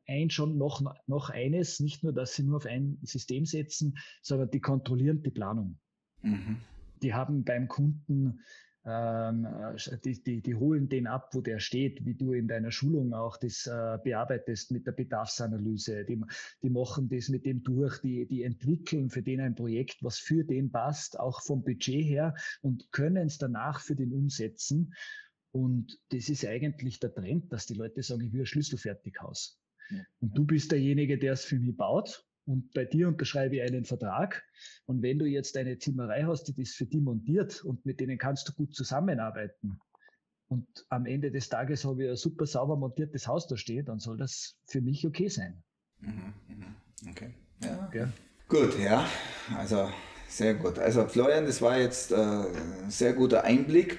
ein schon noch, noch eines, nicht nur, dass sie nur auf ein System setzen, sondern die kontrollieren die Planung. Mhm. Die haben beim Kunden die, die, die holen den ab, wo der steht, wie du in deiner Schulung auch das äh, bearbeitest mit der Bedarfsanalyse. Die, die machen das mit dem durch, die, die entwickeln für den ein Projekt, was für den passt, auch vom Budget her und können es danach für den umsetzen. Und das ist eigentlich der Trend, dass die Leute sagen, ich will ein Schlüsselfertighaus. Ja. Und du bist derjenige, der es für mich baut und bei dir unterschreibe ich einen Vertrag. Und wenn du jetzt eine Zimmerei hast, die das für dich montiert und mit denen kannst du gut zusammenarbeiten und am Ende des Tages habe ich ein super sauber montiertes Haus da stehen, dann soll das für mich okay sein. Mhm, mhm. Okay. Ja. Okay. Gut, ja. Also sehr gut. Also Florian, das war jetzt äh, ein sehr guter Einblick.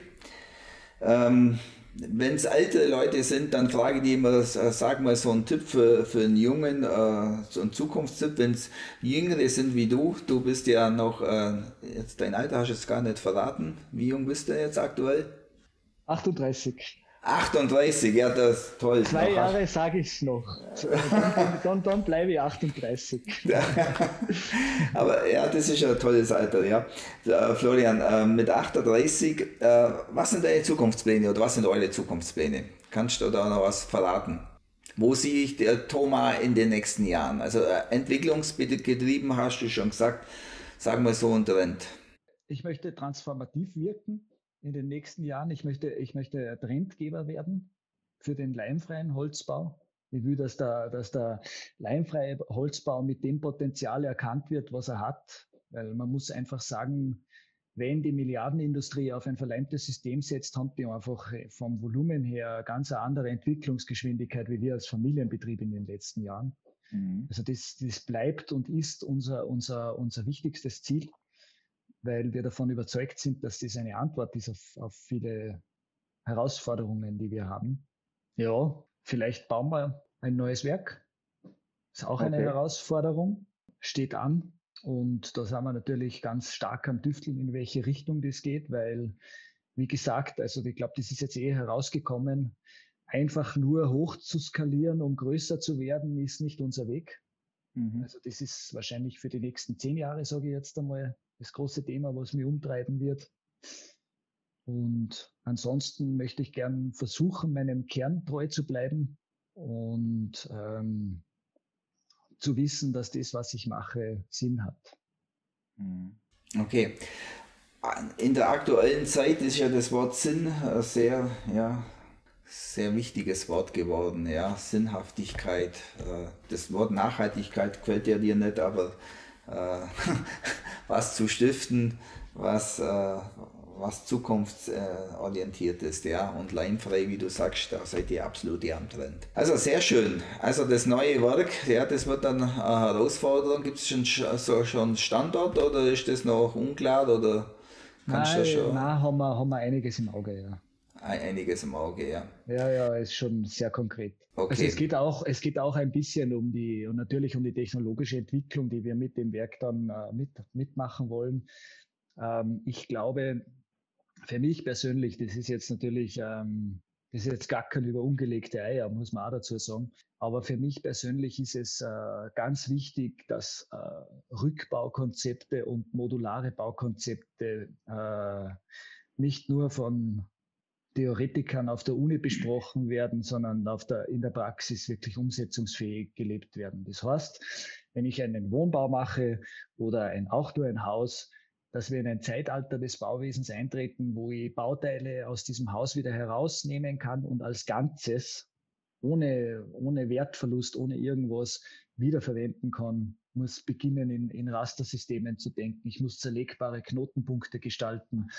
Ähm, wenn es alte Leute sind, dann frage ich die immer, äh, sag mal so einen Tipp für, für einen Jungen, äh, so einen Zukunftstipp. Wenn es Jüngere sind wie du, du bist ja noch, äh, jetzt dein Alter hast du jetzt gar nicht verraten. Wie jung bist du jetzt aktuell? 38. 38, ja, das ist toll. Zwei Jahre sage ich es noch. Dann, dann, dann bleibe ich 38. Aber ja, das ist ein tolles Alter, ja. Äh, Florian, äh, mit 38, äh, was sind deine Zukunftspläne oder was sind eure Zukunftspläne? Kannst du da noch was verraten? Wo sehe ich der Thomas in den nächsten Jahren? Also entwicklungsgetrieben hast du schon gesagt, sagen wir so ein Trend. Ich möchte transformativ wirken in den nächsten Jahren. Ich möchte, ich möchte Trendgeber werden für den leimfreien Holzbau. Ich will, dass der, dass der leimfreie Holzbau mit dem Potenzial erkannt wird, was er hat. Weil man muss einfach sagen, wenn die Milliardenindustrie auf ein verleimtes System setzt, haben die einfach vom Volumen her eine ganz andere Entwicklungsgeschwindigkeit wie wir als Familienbetrieb in den letzten Jahren. Mhm. Also das, das bleibt und ist unser, unser, unser wichtigstes Ziel weil wir davon überzeugt sind, dass das eine Antwort ist auf, auf viele Herausforderungen, die wir haben. Ja, vielleicht bauen wir ein neues Werk. Ist auch okay. eine Herausforderung, steht an. Und da sind wir natürlich ganz stark am Düfteln, in welche Richtung das geht, weil, wie gesagt, also ich glaube, das ist jetzt eh herausgekommen, einfach nur hoch zu skalieren, um größer zu werden, ist nicht unser Weg. Mhm. Also das ist wahrscheinlich für die nächsten zehn Jahre, sage ich jetzt einmal, das große Thema, was mich umtreiben wird. Und ansonsten möchte ich gern versuchen, meinem Kern treu zu bleiben und ähm, zu wissen, dass das, was ich mache, Sinn hat. Mhm. Okay. In der aktuellen Zeit ist ja das Wort Sinn sehr, ja, sehr wichtiges Wort geworden, ja, Sinnhaftigkeit. Äh, das Wort Nachhaltigkeit gefällt ja dir nicht, aber äh, was zu stiften, was, äh, was zukunftsorientiert ist, ja, und leimfrei, wie du sagst, da seid ihr absolut am Trend. Also sehr schön. Also das neue Werk, ja, das wird dann eine Herausforderung. Gibt es schon so schon Standort oder ist das noch unklar oder kannst nein, du schon? Nein, haben wir, haben wir einiges im Auge, ja. Einiges im Auge, ja. Ja, ja, ist schon sehr konkret. Okay. Also es geht auch, es geht auch ein bisschen um die und natürlich um die technologische Entwicklung, die wir mit dem Werk dann äh, mit, mitmachen wollen. Ähm, ich glaube, für mich persönlich, das ist jetzt natürlich, ähm, das ist jetzt gar kein über ungelegte Eier, muss man auch dazu sagen. Aber für mich persönlich ist es äh, ganz wichtig, dass äh, Rückbaukonzepte und modulare Baukonzepte äh, nicht nur von Theoretikern auf der Uni besprochen werden, sondern auf der, in der Praxis wirklich umsetzungsfähig gelebt werden. Das heißt, wenn ich einen Wohnbau mache oder ein, auch nur ein Haus, dass wir in ein Zeitalter des Bauwesens eintreten, wo ich Bauteile aus diesem Haus wieder herausnehmen kann und als Ganzes ohne, ohne Wertverlust, ohne irgendwas wiederverwenden kann, muss beginnen, in, in Rastersystemen zu denken. Ich muss zerlegbare Knotenpunkte gestalten.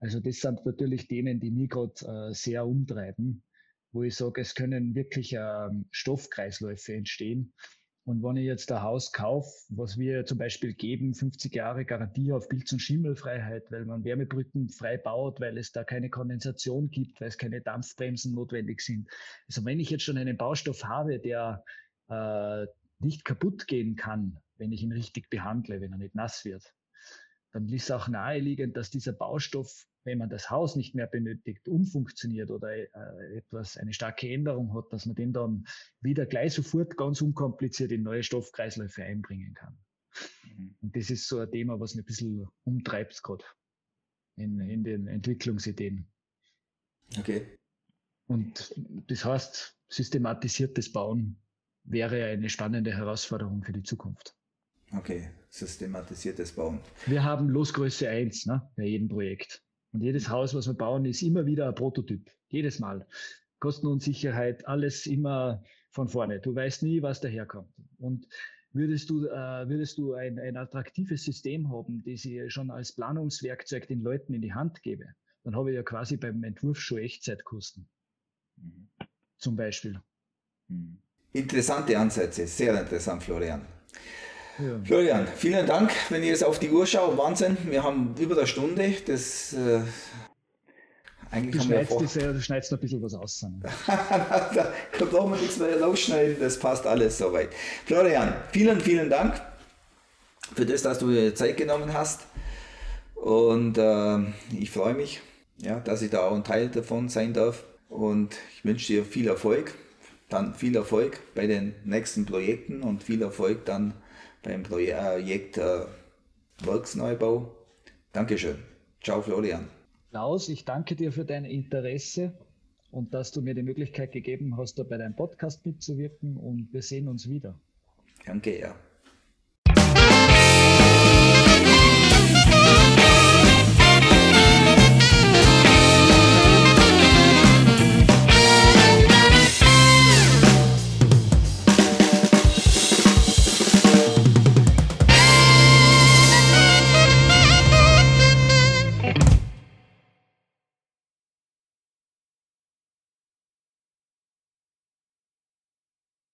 Also das sind natürlich Themen, die mich gerade äh, sehr umtreiben, wo ich sage, es können wirklich ähm, Stoffkreisläufe entstehen. Und wenn ich jetzt ein Haus kaufe, was wir zum Beispiel geben, 50 Jahre Garantie auf Pilz- und Schimmelfreiheit, weil man Wärmebrücken frei baut, weil es da keine Kondensation gibt, weil es keine Dampfbremsen notwendig sind. Also wenn ich jetzt schon einen Baustoff habe, der äh, nicht kaputt gehen kann, wenn ich ihn richtig behandle, wenn er nicht nass wird, dann ist auch naheliegend, dass dieser Baustoff, wenn man das Haus nicht mehr benötigt, umfunktioniert oder äh, etwas, eine starke Änderung hat, dass man den dann wieder gleich sofort ganz unkompliziert in neue Stoffkreisläufe einbringen kann. Mhm. Und das ist so ein Thema, was mich ein bisschen umtreibt gerade in, in den Entwicklungsideen. Okay. Und das heißt, systematisiertes Bauen wäre eine spannende Herausforderung für die Zukunft. Okay, systematisiertes Bauen. Wir haben Losgröße 1 ne, bei jedem Projekt. Und jedes Haus, was wir bauen, ist immer wieder ein Prototyp. Jedes Mal. Kostenunsicherheit, alles immer von vorne. Du weißt nie, was daherkommt. Und würdest du, äh, würdest du ein, ein attraktives System haben, das ich schon als Planungswerkzeug den Leuten in die Hand gebe, dann habe ich ja quasi beim Entwurf schon Echtzeitkosten. Mhm. Zum Beispiel. Mhm. Interessante Ansätze, sehr interessant, Florian. Ja. Florian, vielen Dank. Wenn ich jetzt auf die Uhr schaue, Wahnsinn, wir haben über eine Stunde. Das äh, eigentlich du, schneidest das, ja, du schneidest noch ein bisschen was aus. da brauchen wir nichts mehr rausschneiden, das passt alles soweit. Florian, vielen, vielen Dank für das, dass du dir Zeit genommen hast. Und äh, ich freue mich, ja, dass ich da auch ein Teil davon sein darf. Und ich wünsche dir viel Erfolg. Dann viel Erfolg bei den nächsten Projekten und viel Erfolg dann beim Projekt äh, Werksneubau. Dankeschön. Ciao, Florian. Klaus, ich danke dir für dein Interesse und dass du mir die Möglichkeit gegeben hast, da bei deinem Podcast mitzuwirken und wir sehen uns wieder. Danke, ja.